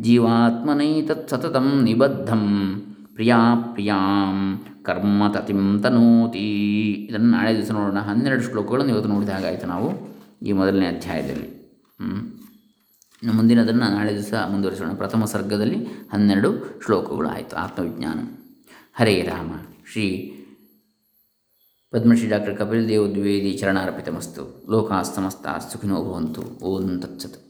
ಜೀವಾತ್ಮನೈತತ್ ಸತತಂ ನಿಬದ್ಧಂ. ಪ್ರಿಯಾ ಪ್ರಿಯಾಂ. ಕರ್ಮ ತತಿಂ ತನೋತಿ. ಇದನ್ನು ನಾಳೆ ದಿವಸ ನೋಡೋಣ. ಹನ್ನೆರಡು ಶ್ಲೋಕಗಳನ್ನು ಇವತ್ತು ನೋಡಿದ ಹಾಗಾಯಿತು ನಾವು ಈ ಮೊದಲನೇ ಅಧ್ಯಾಯದಲ್ಲಿ. ಮುಂದಿನದನ್ನು ನಾಳೆ ದಿವಸ ಮುಂದುವರಿಸೋಣ. ಪ್ರಥಮ ಸರ್ಗದಲ್ಲಿ ಹನ್ನೆರಡು ಶ್ಲೋಕಗಳು ಆಯಿತು. ಆತ್ಮವಿಜ್ಞಾನ. ಹರೇ ರಾಮ. ಶ್ರೀ ಪದ್ಮಶ್ರೀ ಡಾಕ್ಟರ್ ಕಪಿಲ್ ದೇವ್ ದ್ವಿವೇದಿ ಚರಣಾರ್ಪಿತಮಸ್ತು. ಲೋಕಾಸ್ತಮಸ್ತಾ ಸುಖಿನೋ ಭವಂತು. ಓಂ ತತ್ಸತ್.